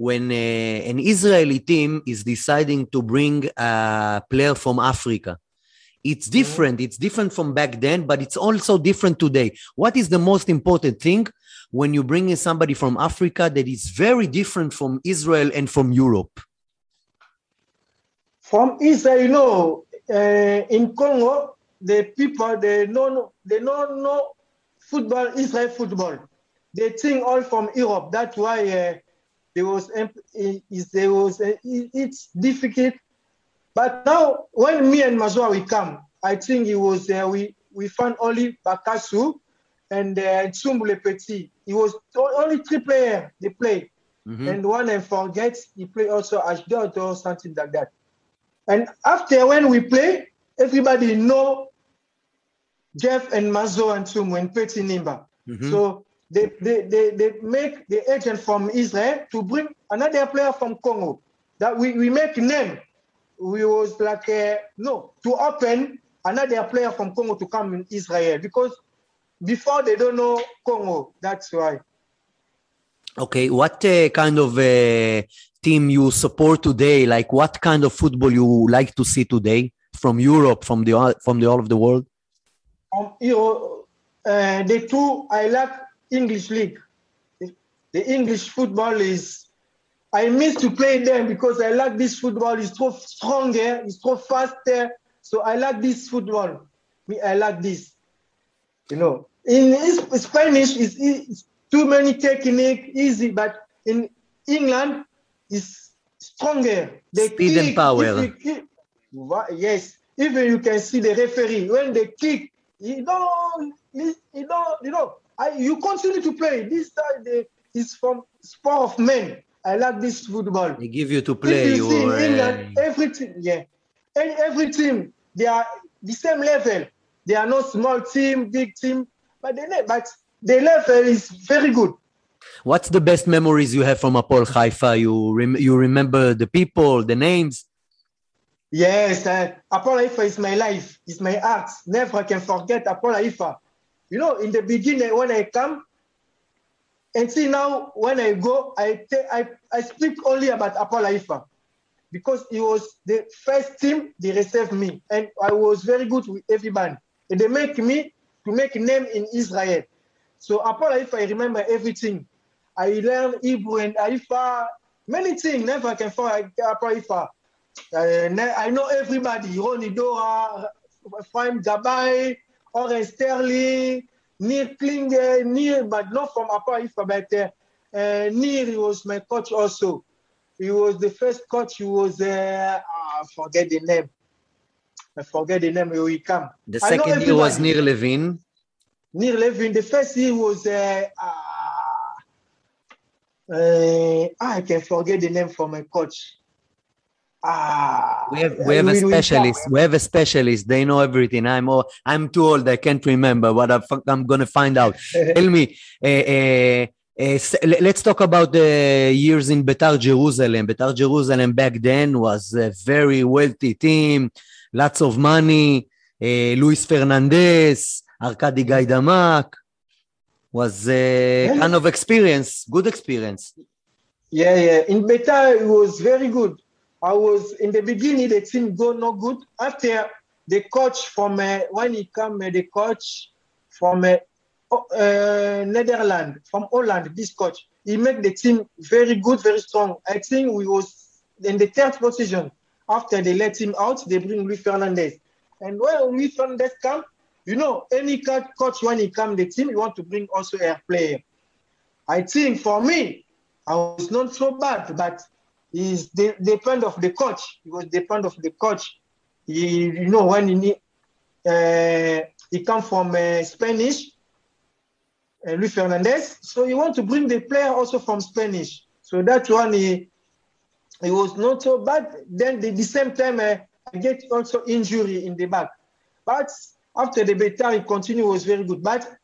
when uh, an Israeli team is deciding to bring a player from Africa. It's different. It's different from back then, but it's also different today. What is the most important thing when you bring in somebody from Africa that is very different from Israel and from Europe? From Israel, you know, uh, in Congo, the people they know they don't know football, Israel football. They think all from Europe. That's why uh, there was is there was uh, it's difficult. But now when me and Mazwa we come, I think it was uh, we we found only Bakasu and uh, Tsumbule Petit. It was only three players they play. Mhm. And one I forget, he play also Ashdod or something like that. And after when we play, everybody know Jeff and Mazo and Tum and Petit Nimba. Mhm. So they, they, they, they make the agent from Israel to bring another player from Congo. That we, we make name. We was like, uh, no, to open another player from Congo to come in Israel because before they don't know Congo. That's why. Okay, what uh, kind of uh, team you support today? Like, what kind of football you like to see today from Europe, from the all- from the all of the world? Um, you know, uh, the two I like English league. The English football is I miss to play them because I like this football. It's so stronger, eh? it's so faster. Eh? So I like this football. Me, I like this. You know, in Spanish is is too many technique, easy, but in England is stronger. Eh? They Speed and kick, power. kick- yes, even you can see the referee when they kick, you don't, you you don't, you know, I, you continue to play. This the, is from sport of men. I like this football. They give you to If play. you see in England, uh, every team, yeah, and every team they are the same level. They are not small team, big team, but they but the level is very good. what's the best memories you have from Apol Haifa? You rem- you remember the people, the names? Yes, uh, Apollo Haifa is my life, it's my art. Never can forget Apollo Haifa. You know, in the beginning when I come, and see now when I go, I I, I speak only about Apollo Haifa because it was the first team they received me, and I was very good with everybody. And they make me to make name in Israel. So Apollo Haifa, I remember everything. I learned Hebrew and Haifa, many things. Never can forget Apollo Haifa. Uh, I know everybody. Ronnie Dora, Ephraim Gabai, Oren Sterling, Nir Klinger, Nir, but not from Apa Ifa, but uh, he was my coach also. He was the first coach. He was, uh, I forget the name. I forget the name he come. The second year was. Nir Levin. Nir Levin. The first year was, uh, uh, I can forget the name for my coach. Ah, We have we have a specialist. We have a specialist. They know everything. I'm all, I'm too old. I can't remember what I'm, I'm gonna find out. Tell me. Uh, uh, uh, let's talk about the years in Betar Jerusalem. Betar Jerusalem back then was a very wealthy team, lots of money. Uh, Luis Fernandez, Arkady Gaidamak was uh, kind of experience, good experience. Yeah, yeah. In Betar, it was very good. I was in the beginning, the team go no good. After the coach from uh, when he come, uh, the coach from uh, uh, Netherlands, from Holland, this coach, he make the team very good, very strong. I think we was in the third position. After they let him out, they bring Luis Fernandez. And when Luis Fernandez come, you know, any co- coach when he come the team, you want to bring also a player. I think for me, I was not so bad, but it's de- depend of the coach. Was depend of the coach. He, you know, when he uh, he come from uh, Spanish, uh, Luis Fernandez. So you want to bring the player also from Spanish. So that one he, he was not so bad. Then the, the same time uh, I get also injury in the back. But after the Betar, he continue was very good. But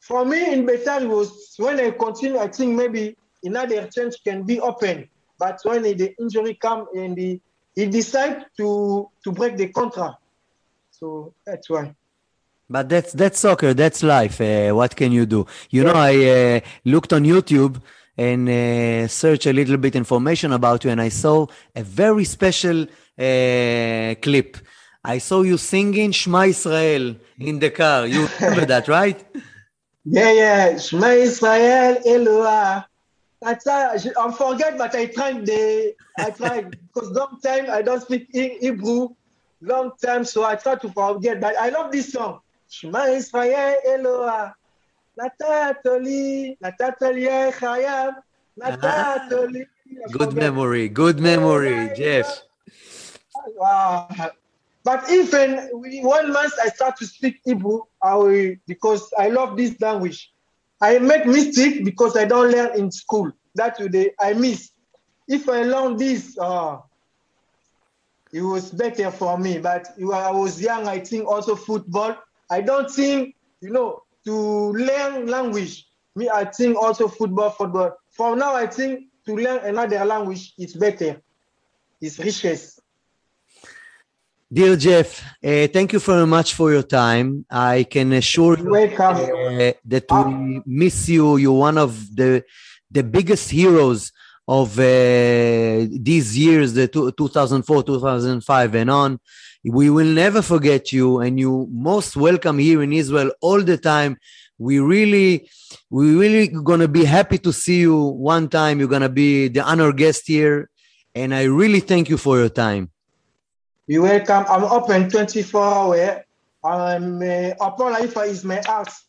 for me in Betar, it was when I continue, I think maybe another chance can be open. But when the injury come and he, he decide to to break the contract. So that's why. But that's that's soccer. That's life. Uh, what can you do? You know, I uh, looked on YouTube and uh, searched a little bit information about you, and I saw a very special uh, clip. I saw you singing Shema Israel in the car. You remember that, right? Yeah, yeah. Shema Israel Eloah. That's try, I forget, but I tried the I tried because long time I don't speak He- Hebrew, long time, so I try to forget. But I love this song. Shema Israel Eloah. Natatoli, Natatoli Chayam, Natatoli. Ah, I Good memory. Good memory, Jeff. Wow. But even one month I start to speak Hebrew, I will, because I love this language. I make mistake because I don't learn in school. That today I miss. If I learn this, uh, it was better for me. But when I was young, I think also football. I don't think, you know, to learn language. Me, I think also football, football. For now, I think to learn another language is better. It's riches. Dear Jeff, uh, thank you very much for your time. I can assure you uh, that we miss you. You're one of the the biggest heroes of uh, these years, the two, 2004, 2005, and on. We will never forget you, and you most welcome here in Israel all the time. We really, we really gonna be happy to see you one time. You're gonna be the honor guest here, and I really thank you for your time. You're welcome. I'm open 24 hours. I'm uh, Apollo Ifa is my house.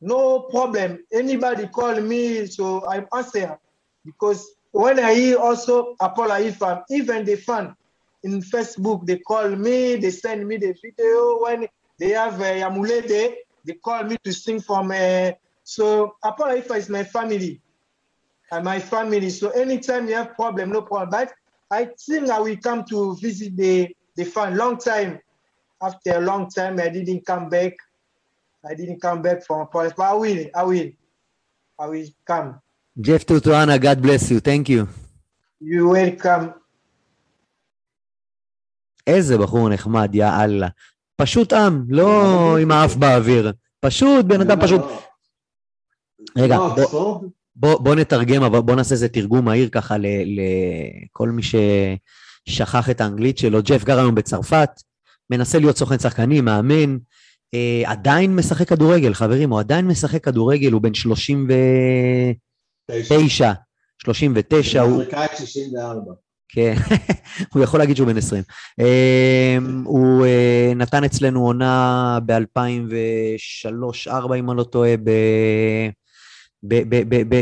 No problem. Anybody call me, so I'm answer. Because when I hear also Apollo Ifa, even the fan in Facebook, they call me, they send me the video. When they have a Yamulede, they call me to sing from. Uh, so Apollo Ifa is my family. And my family. So anytime you have problem, no problem. But I think I will come to visit the the fan. Long time. After a long time, I didn't come back. I didn't come back from Paris, but I will. I will. I will come. Jeff Tutuana, God bless you. Thank you. You welcome. איזה בחור נחמד, יא אללה. פשוט עם, לא עם האף באוויר. פשוט, בן אדם פשוט... רגע, לא, בוא-? בוא, נתרגם, אבל בוא נעשה איזה תרגום מהיר ככה לכל מי ששכח את האנגלית שלו. ג'ף גר היום בצרפת, מנסה להיות סוכן שחקנים, מאמן, אה, עדיין משחק כדורגל, חברים, הוא עדיין משחק כדורגל, הוא בן 39, 39, הוא... אמריקאי 64. כן, הוא יכול להגיד שהוא בן 20. אה, הוא אה, נתן אצלנו עונה ב-2003-2004, אם אני לא טועה, ב-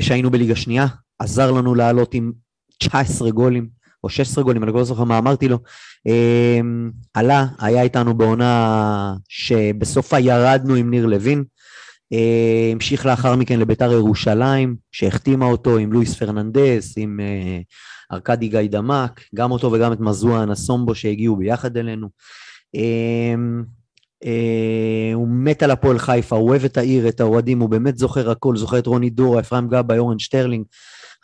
שהיינו בליגה שנייה, עזר לנו לעלות עם 19 גולים, או 16 גולים, אני לא זוכר מה אמרתי לו. אה, עלה, היה איתנו בעונה שבסופה ירדנו עם ניר לוין, אה, המשיך לאחר מכן לביתר ירושלים, שהחתימה אותו עם לואיס פרננדס, עם אה, ארקדי גאידמק, גם אותו וגם את מזואה נסומבו שהגיעו ביחד אלינו. אה, הוא מת על הפועל חיפה, הוא אוהב את העיר, את האוהדים, הוא באמת זוכר הכל, זוכר את רוני דורה, אפרים גבאי, אורן שטרלינג.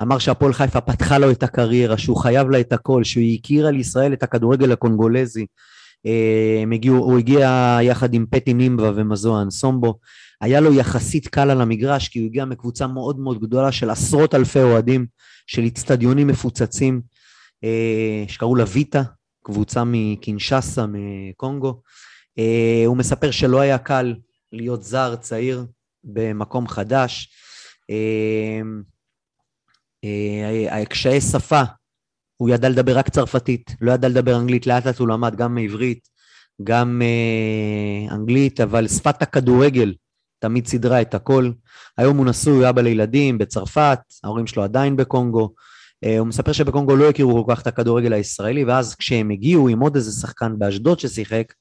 אמר שהפועל חיפה פתחה לו את הקריירה, שהוא חייב לה את הכל, שהוא הכיר על ישראל את הכדורגל הקונגולזי. הגיעו, הוא הגיע יחד עם פטי נימבה ומזואה נסומבו. היה לו יחסית קל על המגרש, כי הוא הגיע מקבוצה מאוד מאוד גדולה של עשרות אלפי אוהדים, של אצטדיונים מפוצצים, אה, שקראו לה ויטה, קבוצה מקינשסה, מקונגו. אה, הוא מספר שלא היה קל להיות זר צעיר במקום חדש. אה, קשיי שפה, הוא ידע לדבר רק צרפתית, לא ידע לדבר אנגלית, לאט לאט הוא למד גם עברית, גם אנגלית, אבל שפת הכדורגל תמיד סידרה את הכל. היום הוא נשוי, אבא לילדים בצרפת, ההורים שלו עדיין בקונגו. אה, הוא מספר שבקונגו לא הכירו כל כך את הכדורגל הישראלי, ואז כשהם הגיעו עם עוד איזה שחקן באשדוד ששיחק, אה,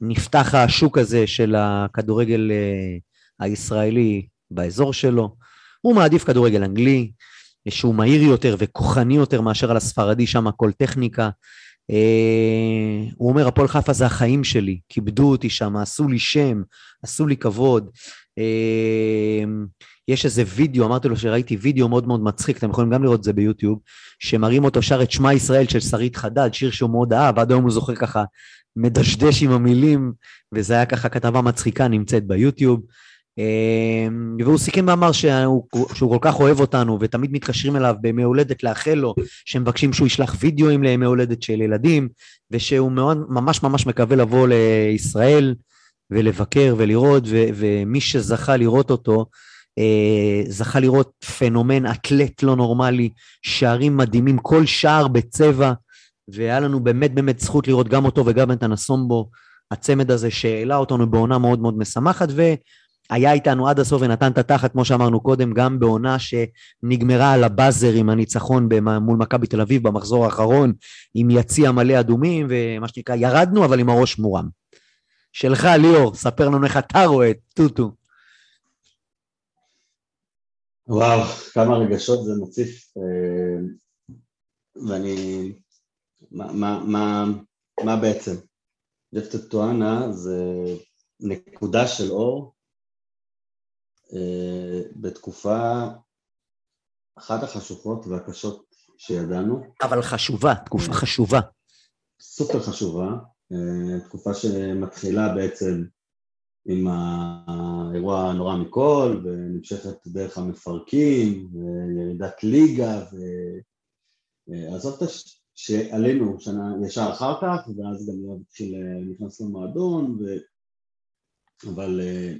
נפתח השוק הזה של הכדורגל אה, הישראלי באזור שלו. הוא מעדיף כדורגל אנגלי, שהוא מהיר יותר וכוחני יותר מאשר על הספרדי, שם הכל טכניקה. Uh, הוא אומר, הפועל חיפה זה החיים שלי, כיבדו אותי שם, עשו לי שם, עשו לי כבוד. Uh, יש איזה וידאו, אמרתי לו שראיתי וידאו מאוד מאוד מצחיק, אתם יכולים גם לראות את זה ביוטיוב, שמראים אותו שר את שמע ישראל של שרית חדד, שיר שהוא מאוד אהב, עד היום הוא זוכר ככה מדשדש עם המילים, וזה היה ככה כתבה מצחיקה, נמצאת ביוטיוב. אמ, והוא סיכם ואמר שהוא, שהוא כל כך אוהב אותנו ותמיד מתקשרים אליו בימי הולדת לאחל לו שמבקשים שהוא ישלח וידאוים לימי הולדת של ילדים ושהוא מאוד, ממש ממש מקווה לבוא לישראל ולבקר ולראות ו, ומי שזכה לראות אותו אה, זכה לראות פנומן אתלט לא נורמלי, שערים מדהימים, כל שער בצבע והיה לנו באמת באמת זכות לראות גם אותו וגם את הנסומבו הצמד הזה שהעלה אותנו בעונה מאוד מאוד משמחת ו... היה איתנו עד הסוף ונתן את התחת, כמו שאמרנו קודם, גם בעונה שנגמרה על הבאזר עם הניצחון מול מכבי תל אביב במחזור האחרון, עם יציע מלא אדומים, ומה שנקרא, ירדנו, אבל עם הראש מורם. שלך, ליאור, ספר לנו איך אתה רואה את טוטו. וואו, כמה רגשות זה מוסיף, אה, ואני... מה, מה, מה, מה בעצם? ג'פטה טואנה זה נקודה של אור אה, בתקופה אחת החשוכות והקשות שידענו. אבל חשובה, תקופה חשובה. סופר חשובה, אה, תקופה שמתחילה בעצם עם האירוע הנורא מכל, ונמשכת דרך המפרקים, וירידת ליגה, ועזוב את שעלינו שנה ישר אחר כך, ואז גם יואב התחיל, נכנס למועדון, ו... אבל אה,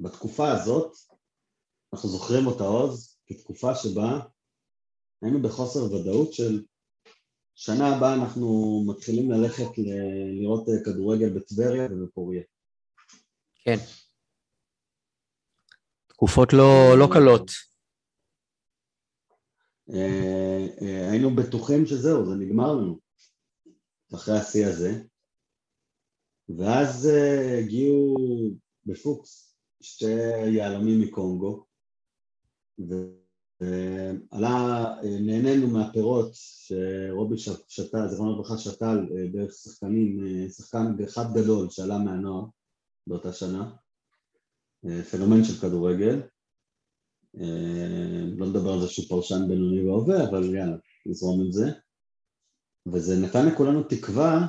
בתקופה הזאת, אנחנו זוכרים אותה עוז, כתקופה שבה היינו בחוסר ודאות של שנה הבאה אנחנו מתחילים ללכת ל- לראות אה, כדורגל בטבריה ובפוריה. כן. תקופות לא, לא קלות. אה, אה, היינו בטוחים שזהו, זה נגמר לנו אחרי השיא הזה, ואז הגיעו בפוקס שתי יהלומים מקונגו, ועלה, נהנינו מהפירות שרובי שתל, זיכרונו לברכה שתל דרך שחקנים, שחקן אחד גדול שעלה מהנוער באותה שנה, פנומן של כדורגל, לא נדבר על זה שהוא פרשן בינוני והווה, אבל יאללה, נזרום עם זה, וזה נתן לכולנו תקווה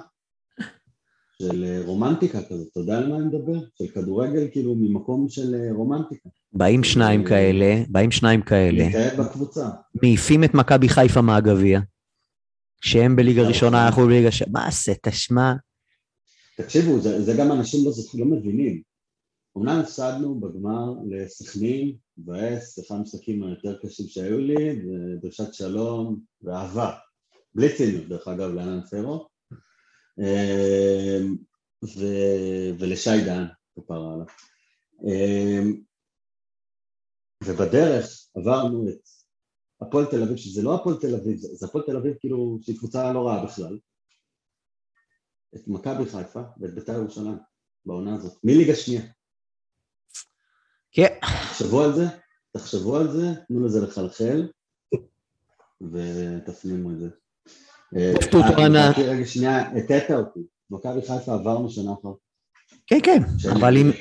של אה, רומנטיקה כזאת, אתה יודע על מה אני מדבר? של כדורגל כאילו ממקום של אה, רומנטיקה. באים שניים כאלה, באים שניים כאלה. להתאהב בקבוצה. מעיפים את מכבי חיפה מהגביע, שהם בליגה ראשונה, אנחנו בליגה ש... מה זה, תשמע? תקשיבו, זה, זה גם אנשים לא, לא מבינים. אמנם הפסדנו בגמר לסכנין, מבאס, אחד המשחקים היותר קשים שהיו לי, ודרישת שלום ואהבה. בלי ציניות, דרך אגב, לאנן פרו. אמ, ו... ולשי דן, כפרה עליו. אמ, ובדרך עברנו את הפועל תל אביב, שזה לא הפועל תל אביב, זה הפועל תל אביב כאילו שהיא קבוצה לא רעה בכלל, את מכבי חיפה ואת בית"ר ירושלים בעונה הזאת, מליגה שנייה. כן. תחשבו על זה, תחשבו על זה, תנו לזה לחלחל, ותפנימו את זה. אה, אה. מכבי- רגע, שנייה, הטעת אותי. מכבי חיפה עברנו שנה אחת. כן, כן, אבל אם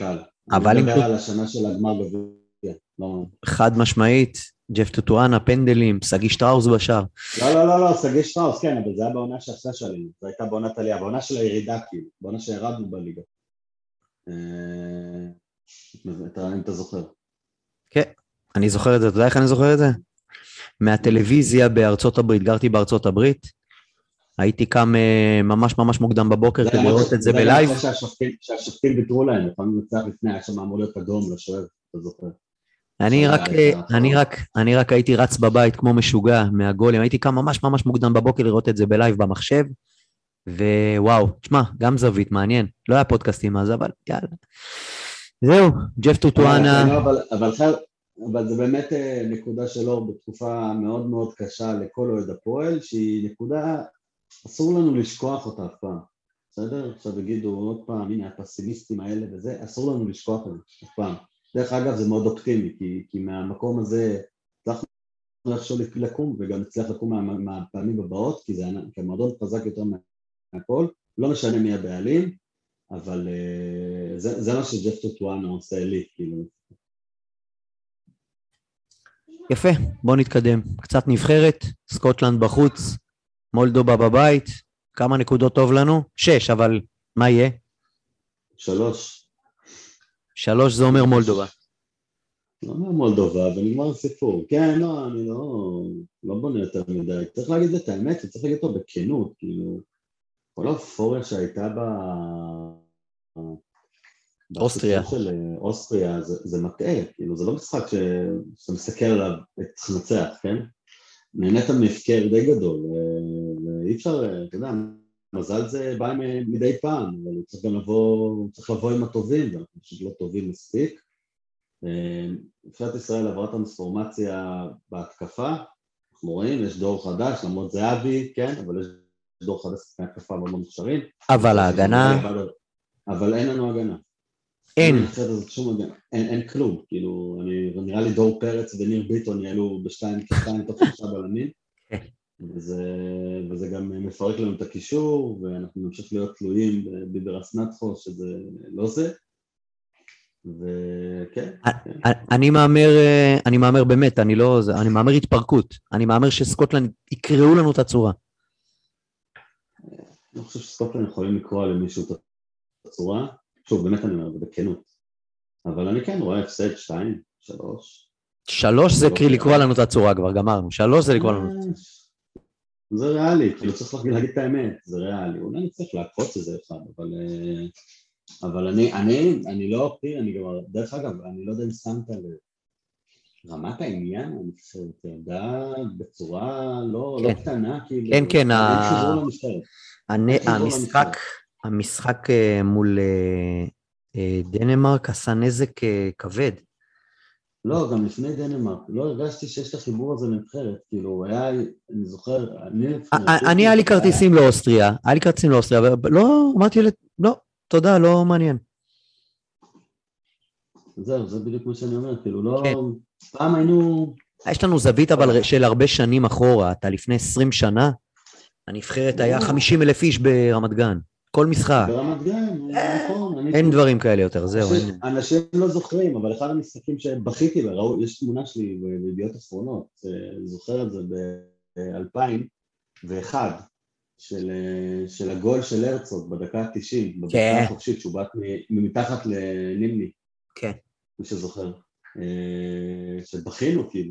אבל אני אם- מדבר על השנה של הגמר גביע. לא, חד משמעית, ג'ף טוטואנה, פנדלים, שגיא שטראוס בשער. לא, לא, לא, לא, שגיא שטראוס, כן, אבל זה היה בעונה שאחרי שעלינו. זו הייתה בעונת עלייה, בעונה של הירידה, כאילו. בעונה שירדנו בליגה. אם אתה זוכר. אני זוכר את זה, אתה יודע איך אני זוכר את זה? מהטלוויזיה בארצות הברית, גרתי בארצות הברית, הייתי קם אה, ממש ממש מוקדם בבוקר זה כדי לראות את זה בלייב. אחרי שהשופטים- שהשופטים ויתרו להם, לפעמים לנצח לפני, היה שם אמור להיות אדום לשוער, אתה זוכר. אני רק, אה. אני רק, אני רק הייתי רץ בבית כמו משוגע מהגולים, הייתי קם ממש ממש מוקדם בבוקר לראות את זה בלייב במחשב, ווואו, תשמע, גם זווית, מעניין. לא היה פודקאסטים אז, אבל יאללה. זהו, ג'ף טוטואנה, אבל- אבל- אבל חייב- אבל זה באמת אה, נקודה שלו בתקופה מאוד מאוד קשה לכל אוהד הפועל, שהיא נקודה, אסור לנו לשכוח אותה אף פעם, בסדר? עכשיו יגידו עוד פעם, הנה הפסימיסטים האלה וזה, אסור לנו לשכוח את זה אף פעם. דרך אגב זה מאוד אופטימי, כי, כי מהמקום הזה הצלחנו איכשהו לקום, וגם נצליח לקום מה, מהפעמים הבאות, כי זה המועדון חזק יותר מהכל, לא משנה מי הבעלים, אבל אה, זה, זה מה שג'ף טוטואנה עושה לי, כאילו, יפה, בוא נתקדם. קצת נבחרת, סקוטלנד בחוץ, מולדובה בבית, כמה נקודות טוב לנו? שש, אבל מה יהיה? שלוש. שלוש זה אומר מולדובה. לא אומר מולדובה, ונגמר הסיפור. כן, לא, אני לא, לא בונה יותר מדי. צריך להגיד את האמת, וצריך להגיד אותו בכנות, כאילו, כל האופוריה שהייתה ב... אוסטריה. של אה, אוסטריה, זה, זה מטעה, כאילו, זה לא משחק ש... שאתה מסתכל עליו, צריך לנצח, כן? נהנית מהפקר די גדול, ו- ואי אפשר, אה, אתה יודע, מזל זה בא מדי פעם, אבל הוא צריך גם לבוא, צריך לבוא עם הטובים, ואנחנו פשוט לא טובים מספיק. אה, נבחרת ישראל עברה טרנספורמציה בהתקפה, אנחנו רואים, יש דור חדש, למרות זהבי, כן, אבל יש דור חדש שחקני התקפה מאוד מאוד מוכשרים. אבל ההגנה, אבל אין לנו הגנה. אין. אין, אין כלום, כאילו, אני, נראה לי דור פרץ וניר ביטון יעלו בשתיים, כשתיים תוך שלושה בלמים, כן. וזה, וזה גם מפרק לנו את הקישור, ואנחנו נמשיך להיות תלויים בביברס נטחו, שזה לא זה, וכן, כן. אני מהמר, אה, אני מהמר באמת, אני לא, אני מהמר התפרקות. אני מהמר שסקוטלנד יקראו לנו את הצורה. אני חושב שסקוטלנד יכולים לקרוא למישהו את הצורה, שוב, באמת אני אומר, זה בכנות, אבל אני כן רואה הפסד שתיים, שלוש, שלוש זה לא קרי. לקרוא לנו את הצורה כבר, גמרנו. שלוש זה לקרוא לנו. זה ריאלי, כאילו צריך להגיד, את האמת, זה ריאלי, אולי נצטרך לעקוץ איזה אחד, אבל, אה, אבל אני, אני, אני לא אופי, אני גם, דרך אגב, אני לא יודע אם שמת לב, רמת העניין, אני חושב, ירדה בצורה לא, כן. לא קטנה, כאילו, כן, כן, ה- המשחק. המשחק אה, מול אה, אה, דנמרק עשה נזק כבד. לא, גם לפני דנמרק, לא הרגשתי שיש את החיבור הזה לנבחרת, כאילו, היה, אני זוכר, אני... אני, היה לי כרטיסים לאוסטריה, היה לי כרטיסים לאוסטריה, אבל לא, אמרתי, לא, תודה, לא מעניין. זהו, זה בדיוק מה שאני אומר, כאילו, לא... כן. פעם היינו... יש לנו זווית אבל של הרבה שנים אחורה, אתה לפני 20 שנה, הנבחרת היה 50 אלף איש ברמת גן, כל משחק, ברמת גן, נכון. אני- אין דברים כאלה יותר, זהו, אנשים- לא זוכרים, אבל אחד המשחקים שבכיתי, יש תמונה שלי בידיעות אחרונות, אה, זוכר את זה ב-2001, של, אה, של הגול של הרצוג בדקה ה-90, כן. בבקעה החופשית, שהוא בעט מ- מתחת לנימני, כן. מי שזוכר. אה, שבכינו, כאילו.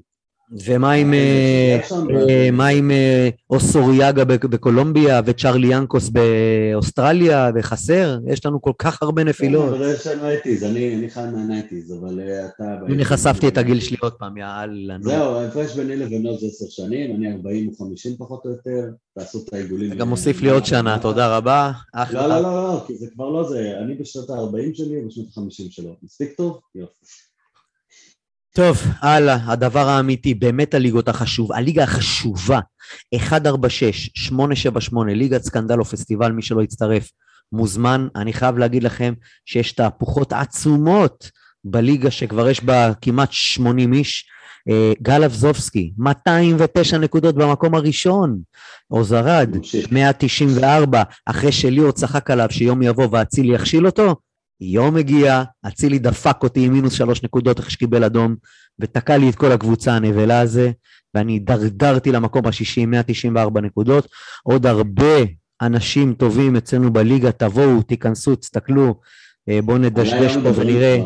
ומה עם, אה, אה, אה, אוסוריאגה בק- בקולומביה וצ'רלי ינקוס באוסטרליה וחסר? יש לנו כל כך הרבה נפילות. אבל יש לנו אייטיז, אני אני חי מהנייטיז, אבל אתה... הנה חשפתי את הגיל שלי עוד פעם, יאללה. זהו, ההפרש ביני לבינו זה עשר שנים, אני 40 או 50 פחות או יותר, תעשו את העיגולים. אתה גם מוסיף לי עוד שנה, תודה רבה. לא. לא, לא, לא, כי זה כבר לא זה, אני בשנות ה-40 שלי ובשנות ה-50 שלו. מספיק טוב? יופי. טוב, הלאה, הדבר האמיתי, באמת הליגות החשוב, הליגה החשובה, 146, 878, ליגת סקנדל או פסטיבל, מי שלא יצטרף, מוזמן. אני חייב להגיד לכם שיש תהפוכות עצומות בליגה שכבר יש בה כמעט 80 איש. אה, גל אבזובסקי, 209 נקודות במקום הראשון. עוז ארד, 194, אחרי שליאור צחק עליו שיום יבוא ואצילי יכשיל אותו, יום הגיע, אצילי דפק אותי עם מינוס שלוש נקודות אחרי שקיבל אדום, ותקע לי את כל הקבוצה הנבלה הזה, ואני הידרדרתי למקום השישי, 194 נקודות. עוד הרבה אנשים טובים אצלנו בליגה, תבואו, תיכנסו, תסתכלו, אה, בואו נדשדש פה ונראה.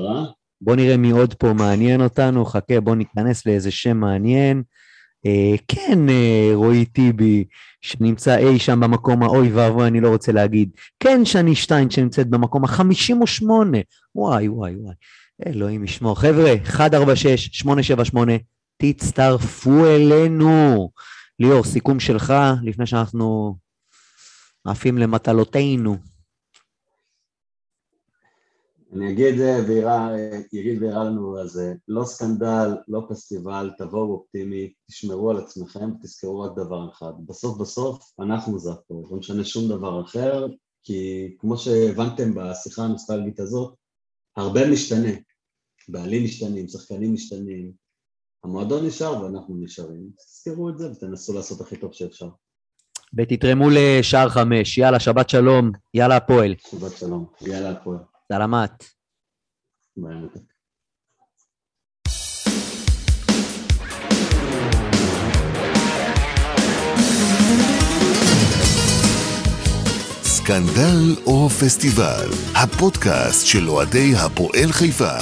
בואו נראה מי עוד פה מעניין אותנו, חכה, בואו ניכנס לאיזה שם מעניין. אה, כן, אה, רועי טיבי, שנמצא אי שם במקום האוי ואבוי, אני לא רוצה להגיד. כן, שני שטיין שנמצאת במקום ה-58. וואי, וואי, וואי. אלוהים ישמור. חבר'ה, 146-878, תצטרפו אלינו. ליאור, סיכום שלך לפני שאנחנו עפים למטלותינו. אני אגיד ויראה, יגיד ויראה לנו על זה, לא סקנדל, לא פסטיבל, תבואו אופטימי, תשמרו על עצמכם, תזכרו רק דבר אחד, בסוף בסוף אנחנו זה הכל, לא משנה שום דבר אחר, כי כמו שהבנתם בשיחה הנוסטלגית הזאת, הרבה משתנה, בעלים משתנים, שחקנים משתנים, המועדון נשאר ואנחנו נשארים, תזכרו את זה ותנסו לעשות הכי טוב שאפשר. ותתרמו לשער חמש, יאללה, שבת שלום, יאללה הפועל. שבת שלום, יאללה הפועל. סלמת. סקנדל או פסטיבל, הפודקאסט של אוהדי הפועל חיפה.